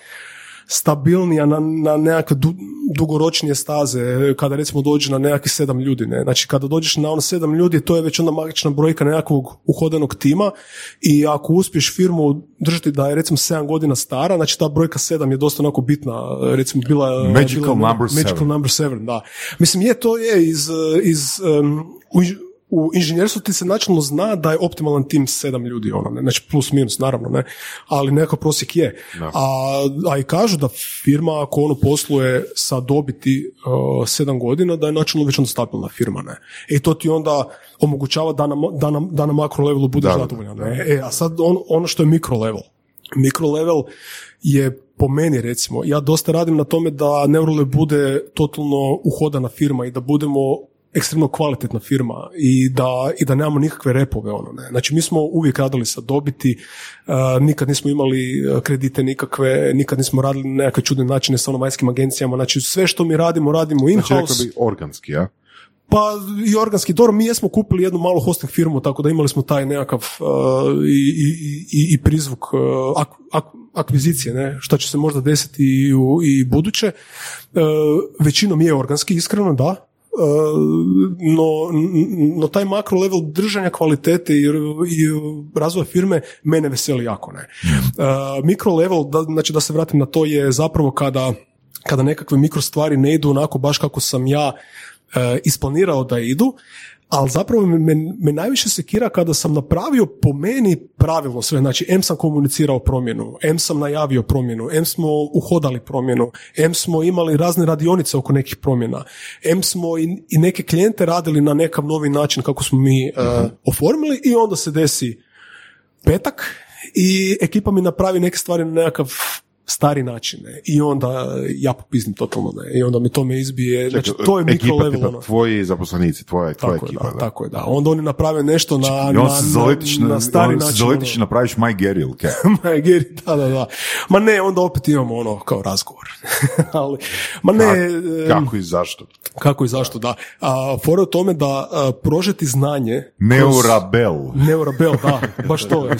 stabilnija na, na nekakve du- dugoročnije staze, kada recimo dođe na nekakvih sedam ljudi. Ne? Znači, kada dođeš na ono sedam ljudi, to je već onda magična brojka nekakvog uhodanog tima i ako uspiješ firmu držati da je recimo sedam godina stara, znači ta brojka sedam je dosta onako bitna, recimo bila. Magical bila number Magical seven. number seven, da. Mislim, je, to je iz, iz um, u, inž- u inženjerstvu ti se načelno zna da je optimalan tim sedam ljudi, ono, ne, znači plus minus, naravno, ne, ali nekakav prosjek je. A, a i kažu da firma ako ono posluje sa dobiti uh, sedam godina, da je načelno već onda stabilna firma, ne. I to ti onda omogućava da na, da na, da na makro levelu budeš zadovoljan. E, a sad on, ono što je mikro level. Mikro level je po meni recimo, ja dosta radim na tome da Neurole bude totalno uhodana firma i da budemo ekstremno kvalitetna firma i da, i da nemamo nikakve repove. Ono, ne. Znači mi smo uvijek radili sa dobiti, uh, nikad nismo imali uh, kredite nikakve, nikad nismo radili na nekakve čudne načine sa ono vanjskim agencijama. Znači sve što mi radimo, radimo Znači, in-house. rekao bi organski, ja? Pa i organski, dobro, mi jesmo kupili jednu malu hosting firmu, tako da imali smo taj nekakav uh, i, i, i, i prizvuk uh, ak- ak- akvizicije, ne, što će se možda desiti i, u, i buduće. Uh, većinom je organski, iskreno, da, no, n- no taj makro level držanja kvalitete i, i razvoja firme mene veseli jako. Ne. Uh, mikro level, da, znači da se vratim na to, je zapravo kada, kada nekakve mikro stvari ne idu onako baš kako sam ja e, isplanirao da idu, ali zapravo me, me, najviše sekira kada sam napravio po meni pravilno sve, znači M sam komunicirao promjenu, M sam najavio promjenu, M smo uhodali promjenu, M smo imali razne radionice oko nekih promjena, M smo i, i neke klijente radili na nekav novi način kako smo mi e, oformili i onda se desi petak i ekipa mi napravi neke stvari na nekakav stari način ne? i onda ja popiznim totalno ne? i onda mi to me izbije, znači to je mikro Ekipa level tipa ono. tvoji zaposlenici, tvoja, tvoja Tako je, ekipa. da, tako je, da. Onda oni naprave nešto na, I na, on se zaletiš na, na, stari on način. zaletiš ono. napraviš My Gary, ok? Ma, Geri, da, da, da. Ma ne, onda opet imamo ono kao razgovor. Ali, ma ne, Kako i zašto? kako i zašto, da. A, fora u tome da a, prožeti znanje... kroz- Neurabel. Neurabel, da, baš to je.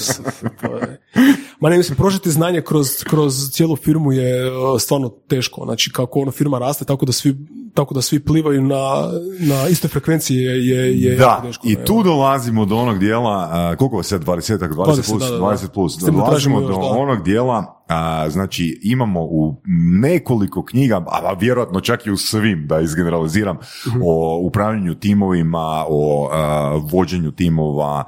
to je. Ma ne, mislim, prožeti znanje kroz, kroz cijelu firmu je uh, stvarno teško. Znači, kako ono firma raste, tako da svi, tako da svi plivaju na, na istoj frekvenciji je, je, je Da, teško. i tu dolazimo do onog dijela, a, koliko je sad, 20, 20, 20, plus, da, da, da. 20 plus, dolazimo do još, onog dijela, a, znači imamo u nekoliko knjiga, a, vjerojatno čak i u svim, da izgeneraliziram, Mhm. o upravljanju timovima, o a, vođenju timova,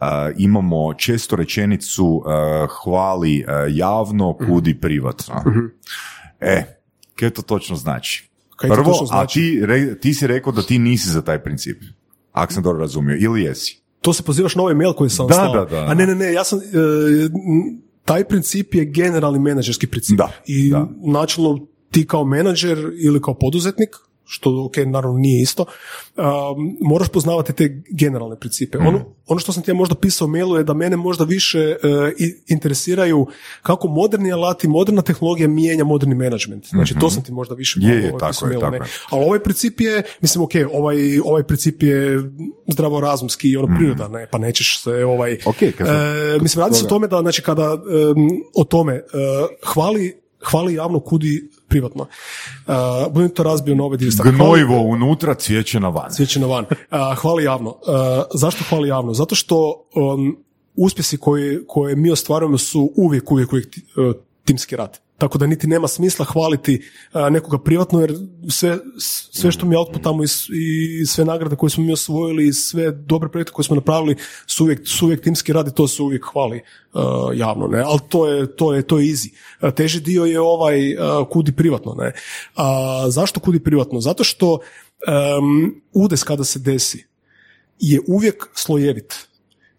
a, imamo često rečenicu a, hvali a, javno, Mhm. kudi privatno. E, kaj to točno znači? Kaj to Prvo, točno znači? a ti, re- ti si rekao da ti nisi za taj princip. Ako sam dobro razumio, ili jesi? To se pozivaš na ovaj mail koji sam Da, da, da. A ne, ne, ne, ja sam... e, taj princip je generalni menadžerski princip. Da, I da. načelno ti kao menadžer ili kao poduzetnik, što ok, naravno nije isto, um, moraš poznavati te generalne principe. Mhm. Ono, ono što sam ti ja možda pisao u mailu je da mene možda više i- interesiraju kako moderni alati, moderna tehnologija mijenja moderni menadžment. Znači to sam ti možda više Mhm. Je, je, ovaj, tako pisao u je, tako je. Ali ovaj princip je, mislim, ok, ovaj, ovaj princip je zdravorazumski i ono prirodan, ne, pa nećeš se ovaj... Mhm. Ok, kad sam- e, mislim, radi se o tome da, znači, kada em, o tome e, hvali, hvali javno kudi privatno. Uh, budem to razbio na ove dvije stvari. Hvali- Gnojivo unutra, cvijeće na van. Svijeće na van. A, hvali javno. A, zašto hvali javno? Zato što um, uspjesi koje, koje mi ostvarujemo su uvijek, uvijek, uvijek uh, timski rad. Tako da niti nema smisla hvaliti nekoga privatno, jer sve, sve što mi outputamo i, i sve nagrade koje smo mi osvojili i sve dobre projekte koje smo napravili su uvijek, su uvijek timski rad i to se uvijek hvali uh, javno. Ne? Ali to je, to, je, to je easy. Teži dio je ovaj uh, kudi privatno. Ne? A, zašto kudi privatno? Zato što um, udes kada se desi je uvijek slojevit.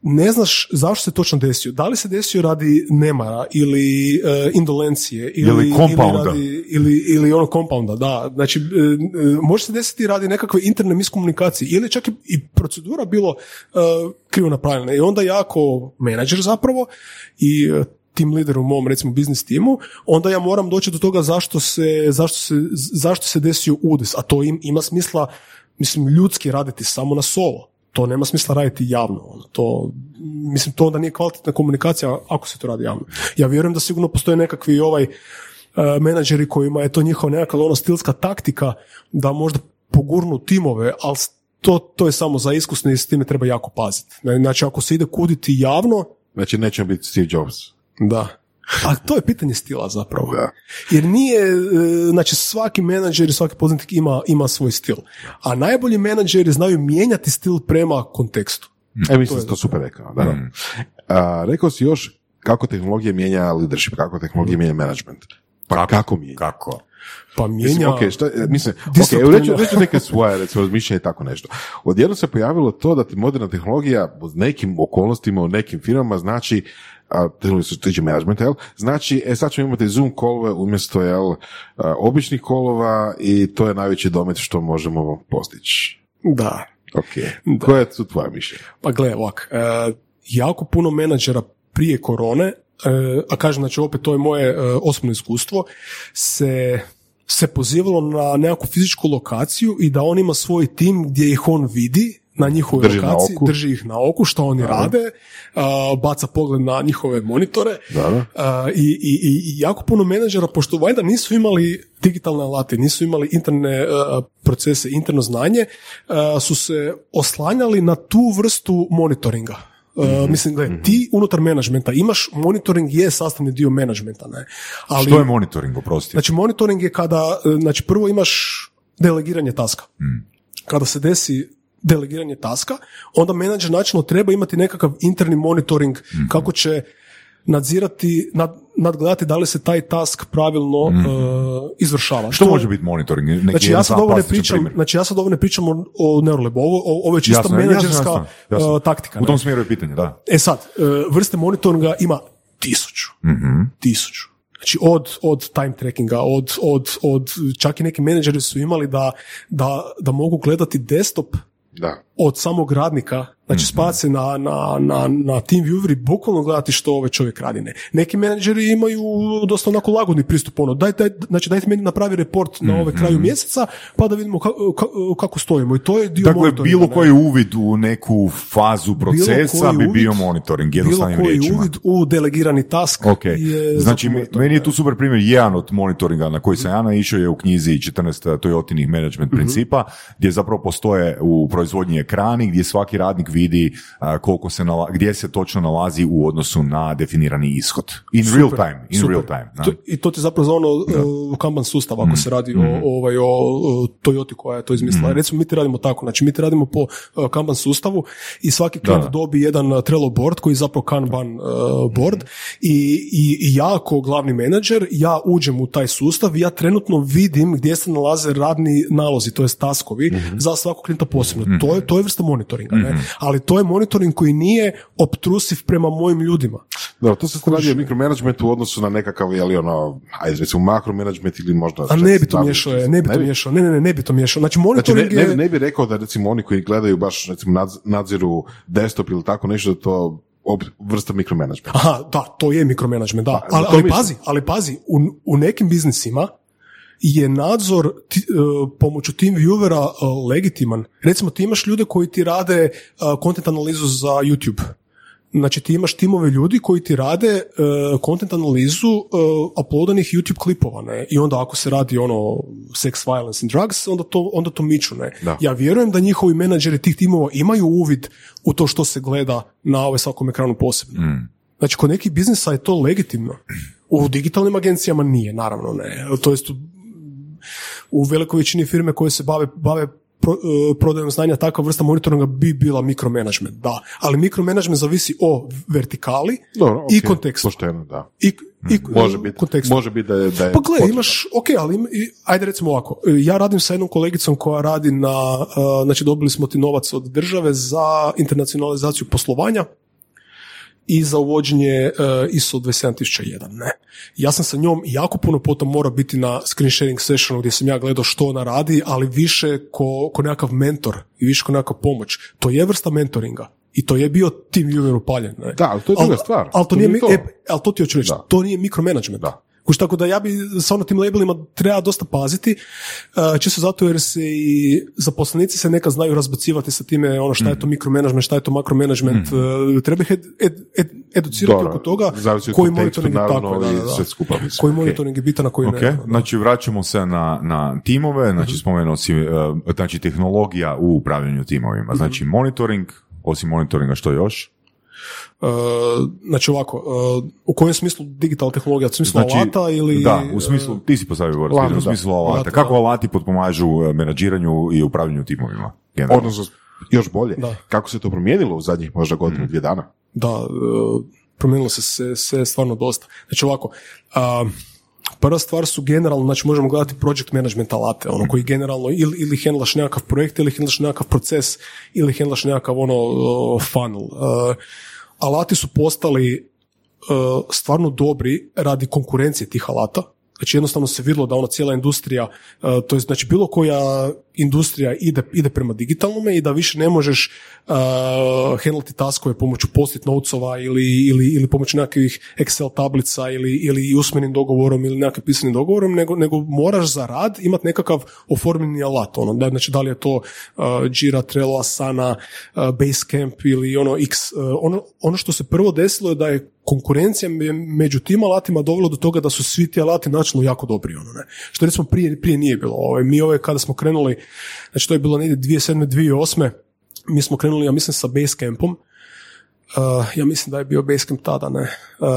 Ne znaš zašto se točno desio. Da li se desio radi nemara ili e, indolencije ili, Ili compounda. radi, ili, ili ono compounda, da. Znači, e, može se desiti radi nekakve interne miskomunikacije ili čak i, i procedura bilo e, krivo napravljena. I onda ja ako menadžer zapravo i e, tim lider u mom recimo biznis timu, onda ja moram doći do toga zašto se, zašto se, zašto se desio udes, a to im, ima smisla mislim ljudski raditi samo na solo. To nema smisla raditi javno. ono, To, mislim, to onda nije kvalitetna komunikacija ako se to radi javno. Ja vjerujem da sigurno postoje nekakvi ovaj e, menadžeri kojima je to njihova nekakva ono stilska taktika da možda pogurnu timove, ali to, to je samo za iskusne i s time treba jako paziti. Znači, ako se ide kuditi javno, Znači, neće biti Steve Jobs. da. A to je pitanje stila zapravo. Da. Jer nije, e, znači svaki menadžer i svaki poduzetnik ima, ima svoj stil. A najbolji menadžeri znaju mijenjati stil prema kontekstu. E, mislim da si to super rekao. Da. Mm. A, rekao si još kako tehnologija mijenja leadership, kako tehnologija mijenja management. Pa kako, mijenja? Kako? Pa Mislim, mijenja... ok, šta, mislim, Disruptivno. ok, reću, reću neke svoje, recimo, razmišljanja i tako nešto. Odjednom se pojavilo to da ti moderna tehnologija u nekim okolnostima, u nekim firmama znači, a, tehnologija se tiče managementa, jel? Znači, e, sad ćemo imati Zoom kolove umjesto, jel, a, običnih kolova i to je najveći domet što možemo postići. Da. Ok. Koje su tvoja mišljenja? Pa gle, ovak, e, jako puno menadžera prije korone, e, a kažem, znači opet to je moje e, osobno iskustvo, se se pozivalo na nekakvu fizičku lokaciju i da on ima svoj tim gdje ih on vidi na njihovoj Drži na lokaciji, oku. drži ih na oku, što oni rade, a, baca pogled na njihove monitore Da, da. a, i, i, i jako puno menadžera, pošto valjda nisu imali digitalne alate, nisu imali interne a, procese, interno znanje, a, su se oslanjali na tu vrstu monitoringa. A, mislim, gledaj, ti unutar menadžmenta imaš, monitoring je sastavni dio menadžmenta, ne? Ali, Što je monitoring, oprosti? Znači, monitoring je kada, e, znači, prvo imaš delegiranje taska. Kada se desi delegiranje taska, onda menadžer načelno treba imati nekakav interni monitoring kako će nadzirati, nad, nadgledati da li se taj task pravilno e, izvršava. Što To- može biti monitoring? Neki Znači ja sad ovo ne pričam, primjer. znači ja sad ovo ne pričam o, o Neurolabu, ovo, ovo je čisto Jasno, menadžerska jasno, jasno. e, taktika. U tom smjeru je pitanje, da. E sad, e, vrste monitoringa ima tisuću. Tisuću. Znači od, od time trackinga, od, od, od, čak i neki menadžeri su imali da, da, da mogu gledati desktop Da. od samog radnika, znači spati se na, na, na, na team viewer i bukvalno gledati što ovaj čovjek radi. Ne. Neki menadžeri imaju dosta onako lagodni pristup, ono, daj, daj, znači dajte meni napravi report na ove kraju mjeseca, pa da vidimo ka- ka- kako stojimo. I to je dio Dakle, bilo koji uvid u neku fazu procesa bi uvid- bio monitoring, Bilo koji uvid u delegirani task Ok, je znači meni je tu super primjer, jedan od monitoringa na koji sam ja naišao je u knjizi 14 Toyotinih management Mhm. principa, gdje zapravo postoje u proizvodnji ekrani gdje svaki radnik vidi a, koliko se nala- gdje se točno nalazi u odnosu na definirani ishod. In real time, in Super. real time. da. To- I to ti zapravo za ono uh, Kanban sustav ako se radi o, ovaj, o, o Toyoti koja je to izmislila. Recimo mi ti radimo tako, znači mi ti radimo po uh, Kanban sustavu i svaki klijent da. dobi jedan uh, Trello board koji je zapravo Kanban uh, board i, i, i ja kao glavni menadžer, ja uđem u taj sustav i ja trenutno vidim gdje se nalaze radni nalozi, to jest taskovi za svakog klijenta posebno. To, je, to je vrsta monitoringa, ne? Ali to je monitoring koji nije obtrusiv prema mojim ljudima. Dobro, to se radi o mikromanagement u odnosu na nekakav, je li ono, ajde recimo makromanagement ili možda... A ne bi to miješao, je, ne bi to miješao, ne, ne, ne, ne bi to miješao. Znači Znači, ne, monitoring ne, je... ne bi rekao da recimo oni koji gledaju baš recimo nadz- nadziru desktop ili tako nešto, da to ob- vrsta mikromanagementa. Aha, da, to je mikromanagement, da. Pa, ali, ali pazi, ali pazi, u, u nekim biznisima je nadzor ti, e, pomoću team viewera e, legitiman. Recimo ti imaš ljude koji ti rade e, content analizu za YouTube. Znači ti imaš timove ljudi koji ti rade e, content analizu e, uploadanih YouTube klipova, ne? I onda ako se radi ono sex, violence and drugs, onda to, onda to miču, ne? Da. Ja vjerujem da njihovi menadžeri tih timova imaju uvid u to što se gleda na ovaj svakom ekranu posebno. Znači, kod nekih biznisa je to legitimno. U digitalnim agencijama nije, naravno ne. To jest u, velikoj većini firme koje se bave, bave pro, e, prodajom znanja, takva vrsta monitoringa bi bila mikromanagement, da. Ali mikromanagement zavisi o vertikali Dobro, i ok, kontekstu. Pošteno, da. I, i Može biti, može biti da je, da je Pa gle, imaš, ok, ali ima, i- ajde recimo ovako, e, ja radim sa jednom kolegicom koja radi na, e, znači dobili smo ti novac od države za internacionalizaciju poslovanja i za uvođenje uh, ISO 27001, ne. Ja sam sa njom jako puno potom morao biti na screen sharing sessionu gdje sam ja gledao što ona radi, ali više ko, ko nekakav mentor i više ko nekakva pomoć. To je vrsta mentoringa. I to je bio team viewer upaljen. Ne? Da, ali to je druga stvar. Ali to, To nije, to. E, ali to ti hoću reći, Da. to nije mikromanagement. Da. Kuš, tako da ja bi sa ono tim labelima treba dosta paziti, uh, čisto zato jer se i zaposlenici se nekad znaju razbacivati sa time ono šta je Mm. to mikromanagement, šta je to makromanagement, uh, treba ih ed, ed, ed, educirati Dobro, oko toga koji monitoring je tako, da, da, da. koji monitoring je bitan, a koji Ok, ne. da. znači vraćamo se na, na timove, znači spomenuo si, uh, znači tehnologija u upravljanju timovima. Znači monitoring, osim monitoringa što još? Uh, znači ovako, uh, u kojem smislu digitalna tehnologija, u smislu Znači, alata ili... Da, u smislu, ti si postavio Boris, Alata, u smislu alata. Alata, Kako alati potpomažu uh, menadžiranju i upravljanju timovima? generalno? Odnosno, još bolje, Da. kako se to promijenilo u zadnjih možda godinu, dvije dana? Da, e, promijenilo se se, se stvarno dosta. Znači ovako, a, prva stvar su generalno, znači možemo gledati project management alate, ono koji generalno ili, ili handlaš nekakav projekt, ili handlaš nekakav proces, ili handlaš nekakav ono funnel. E, alati su postali e, stvarno dobri radi konkurencije tih alata. Znači jednostavno se vidjelo da ona cijela industrija, e, to je znači bilo koja industrija ide, ide prema digitalnome i da više ne možeš uh, handlati taskove pomoću post-it notesova ili, ili, ili pomoću nekakvih Excel tablica ili, ili usmenim dogovorom ili nekakvim pisanim dogovorom, nego, nego moraš za rad imati nekakav oformljeni alat. Ono, da, znači, da li je to uh, Jira, Trello, Asana, uh, Basecamp ili ono X. Uh, ono, ono što se prvo desilo je da je konkurencija me- među tim alatima dovela do toga da su svi ti alati načelno jako dobri. Ono, ne. Što recimo prije, prije nije bilo. Ovaj, mi ove kada smo krenuli, znači to je bilo negdje 2007. 2008. Mi smo krenuli, ja mislim, sa Basecampom. Uh, ja mislim da je bio Basecamp tada, ne. Uh,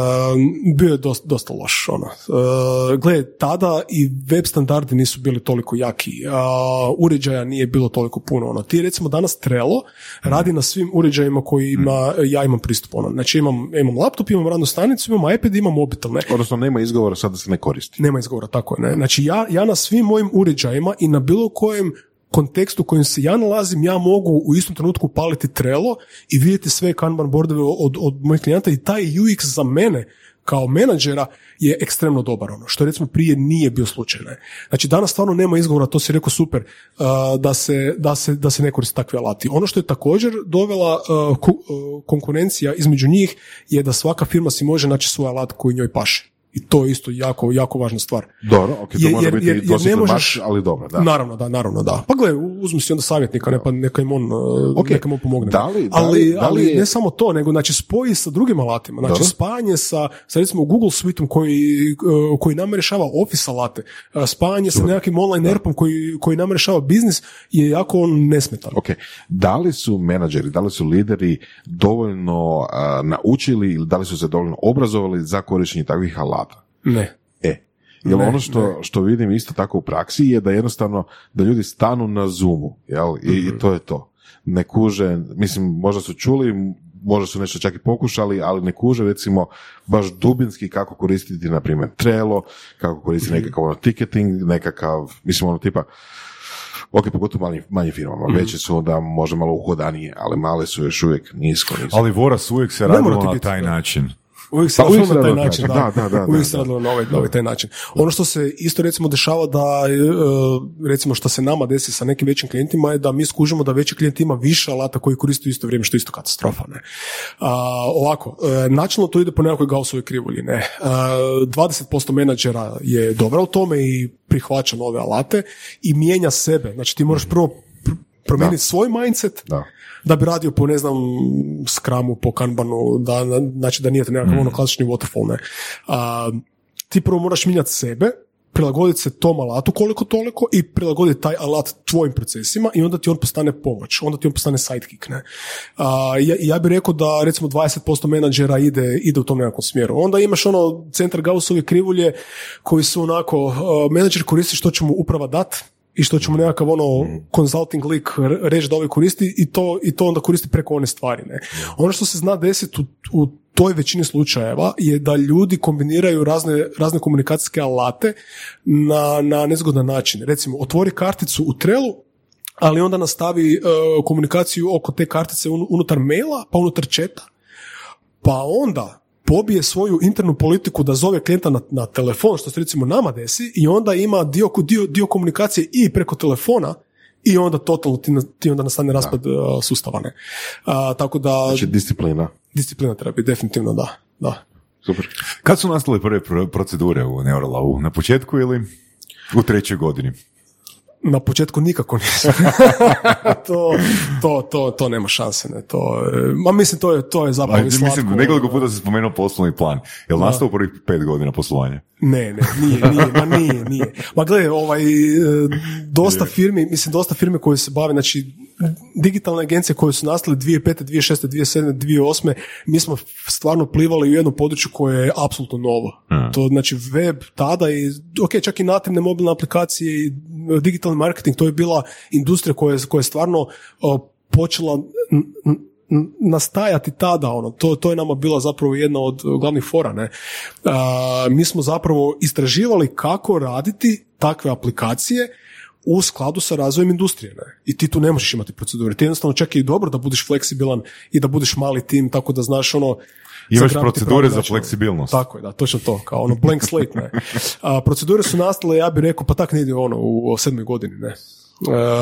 bio je dosta, dosta loš, ono. Uh, gle, tada i web standardi nisu bili toliko jaki, uh, uređaja nije bilo toliko puno, ono. Ti recimo danas Trello radi na svim uređajima kojima ja imam pristup, ono. Znači imam, imam laptop, imam radnu stanicu, imam iPad, imam mobitel, ne. Odnosno, nema izgovora sad da se ne koristi. Nema izgovora, tako je. Ne? Znači ja, ja na svim mojim uređajima i na bilo kojem kontekstu u kojem se ja nalazim, ja mogu u istom trenutku paliti Trello i vidjeti sve kanban bordove od, od mojih klijenata i taj UX za mene kao menadžera je ekstremno dobar, ono, što recimo prije nije bio slučaj. Ne? Znači danas stvarno nema izgovora, to si rekao super, uh, da, se, da, se, da se ne koriste takvi alati. Ono što je također dovela uh, uh, konkurencija između njih je da svaka firma si može naći svoj alat koji njoj paše. I to je isto jako, jako važna stvar. Dobro, ok, to Jer- biti jer- jer ne možeš- informacija, ali dobro, da. Naravno, da, naravno, da. Pa gle, uzmi si onda savjetnika, ne, pa neka im on, uh, Ok. neka mu on pomogne. Da li- da ali, li- da li ali ne samo to, nego znači spoji sa drugim alatima, znači Dobro. spajanje sa, sa recimo Google Suiteom koji, uh, koji nam rješava Office alate, uh, spajanje sa nekakvim online ERP-om koji, koji nam rješava biznis je jako nesmetan. Ok, da li su menadžeri, da li su lideri dovoljno a, naučili ili da li su se dovoljno obrazovali za korištenje takvih alata? Ne. E, jer Ne, ono što, što vidim isto tako u praksi je da jednostavno da ljudi stanu na Zoomu, jel? I, Mhm. i to je to. Ne kuže, mislim, možda su čuli, možda su nešto čak i pokušali, ali ne kuže recimo baš dubinski kako koristiti, na primjer, Trello, kako koristiti Mhm. nekakav ono ticketing, nekakav, mislim, ono tipa, ok, pogotovo manjim, manjim firmama, Mhm. veće su da možda malo uhodanije, ali male su još uvijek nisko, nisko. Ali Voras uvijek se radilo na biti, taj da. način. Uvijek se Pa radilo na taj način, da. Da, da, da, uvijek se radilo na ovaj, na ovaj taj način. Ono što se isto recimo dešava da, e, recimo što se nama desi sa nekim većim klijentima je da mi skužimo da veći klijent ima više alata koji koriste u isto vrijeme, što je isto katastrofa. Ne? A, ovako, e, načelno to ide po nekakvoj Gaussovoj krivulji. Ne? A, 20% menadžera je dobra u tome i prihvaća nove alate i mijenja sebe. Znači ti moraš prvo pr- promijeniti svoj mindset Da. Da bi radio po, ne znam, skramu, po kanbanu, da, na- znači da nije to nekakav ono klasični waterfall, ne. A, ti prvo moraš mijenjati sebe, prilagoditi se tom alatu koliko toliko i prilagoditi taj alat tvojim procesima i onda ti on postane pomoć, onda ti on postane sidekick, ne. A, ja, ja bih rekao da recimo 20% menadžera ide, ide u tom nekakvom smjeru. Onda imaš ono centar Gaussove krivulje koji su onako, uh, menadžer koristi što će mu uprava dat, i što ćemo nekakav ono consulting lik reći da ovaj koristi i to, i to onda koristi preko one stvari. Ne? Ono što se zna desiti u, u toj većini slučajeva je da ljudi kombiniraju razne, razne komunikacijske alate na, na nezgodan način. Recimo, otvori karticu u Trelu, ali onda nastavi e, komunikaciju oko te kartice un- unutar maila, pa unutar četa, pa onda pobije svoju internu politiku da zove klijenta na, na telefon, što se recimo nama desi, i onda ima dio, dio, dio komunikacije i preko telefona, i onda totalno ti, na- ti onda nastane raspad uh, sustava. Ne? A, tako da Znači, disciplina. disciplina treba biti, definitivno da. da. Super. Kad su nastale prve pro- procedure u Neuralavu? Na početku ili u trećoj godini? Na početku nikako nisam. to, to, to, to nema šanse. Ne? To, je- ma mislim, to je, to je zapravo A, i mislim, slatko. nekoliko puta se spomenuo poslovni plan. Je li nastao u prvih pet godina poslovanja? Ne, ne, nije, nije, ma nije, nije. Ma gle, ovaj, e, dosta firmi, mislim, dosta firme koje se bave, znači, digitalne agencije koje su nastale 2005. 2006. 2007. 2008. mi smo stvarno plivali u jednom području koje je apsolutno novo. To znači web tada i, ok, čak i nativne mobilne aplikacije i digitalni marketing, to je bila industrija koja je, koja je stvarno o, počela n- n- nastajati tada, ono, to, to je nama bila zapravo jedna od glavnih fora, ne. A, mi smo zapravo istraživali kako raditi takve aplikacije u skladu sa razvojem industrije. Ne? I ti tu ne možeš imati procedure. Ti jednostavno čak i dobro da budeš fleksibilan i da budeš mali tim, tako da znaš ono... Imaš procedure za fleksibilnost. Tako je, da, točno to, kao ono blank slate, ne. A, procedure su nastale, ja bih rekao, pa tak ne ide ono u sedmoj godini, ne.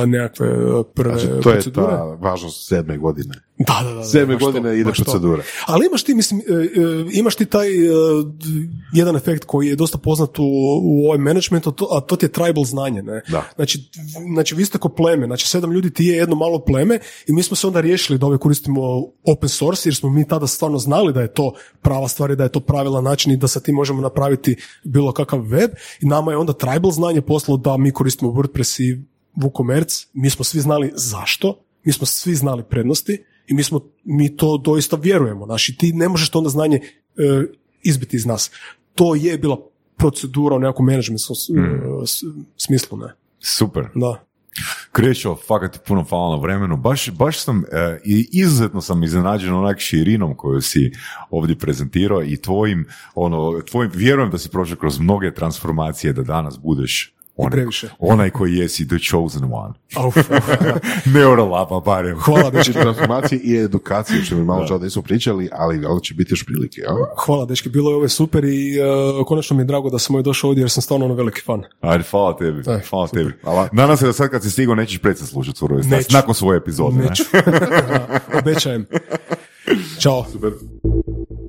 Nekakve e, prve Znači, to je procedure. ta važnost sedme godine. Da, da, da. Sedme baš to, godine ide to. procedura. Ali imaš ti, mislim, e, e, imaš ti taj jedan efekt koji je dosta poznat u, u ovom managementu, a to ti je tribal znanje, ne? Da. Znači, znači, vi ste ko pleme, znači sedam ljudi ti je jedno malo pleme i mi smo se onda riješili da ove koristimo open source jer smo mi tada stvarno znali da je to prava stvar i da je to pravilan način i da sa tim možemo napraviti bilo kakav web i nama je onda tribal znanje poslalo da mi koristimo WordPress i WooCommerce, mi smo svi znali zašto, mi smo svi znali prednosti i mi smo, mi to doista vjerujemo, znači ti ne možeš to onda znanje e, izbiti iz nas. To je bila procedura u nekakvom menadžmentskom s- s- smislu, ne? Super. Da. Krešo, fakat ti puno hvala na vremenu. Baš, baš sam, e, i izuzetno sam iznenađen onak širinom koju si ovdje prezentirao i tvojim, ono, tvojim, vjerujem da si prošao kroz mnoge transformacije da danas budeš onaj, previše. onaj koji jesi the chosen one. Auf, Neurolapa barem. hvala, dečki, Znači, transformacije i edukacije, što mi malo žao da nismo pričali, ali, ali će biti još prilike. Ja? hvala, dečki, bilo je ove super i e, konačno mi je drago da sam ovaj došao ovdje jer sam stvarno ono veliki fan. Ajde, hvala tebi. Aj, hvala super. tebi. Nadam se da sad kad si stigao nećeš predsad slušati strasti, Neću. nakon svoje epizode. ne? Neću. Obećajem. Ćao.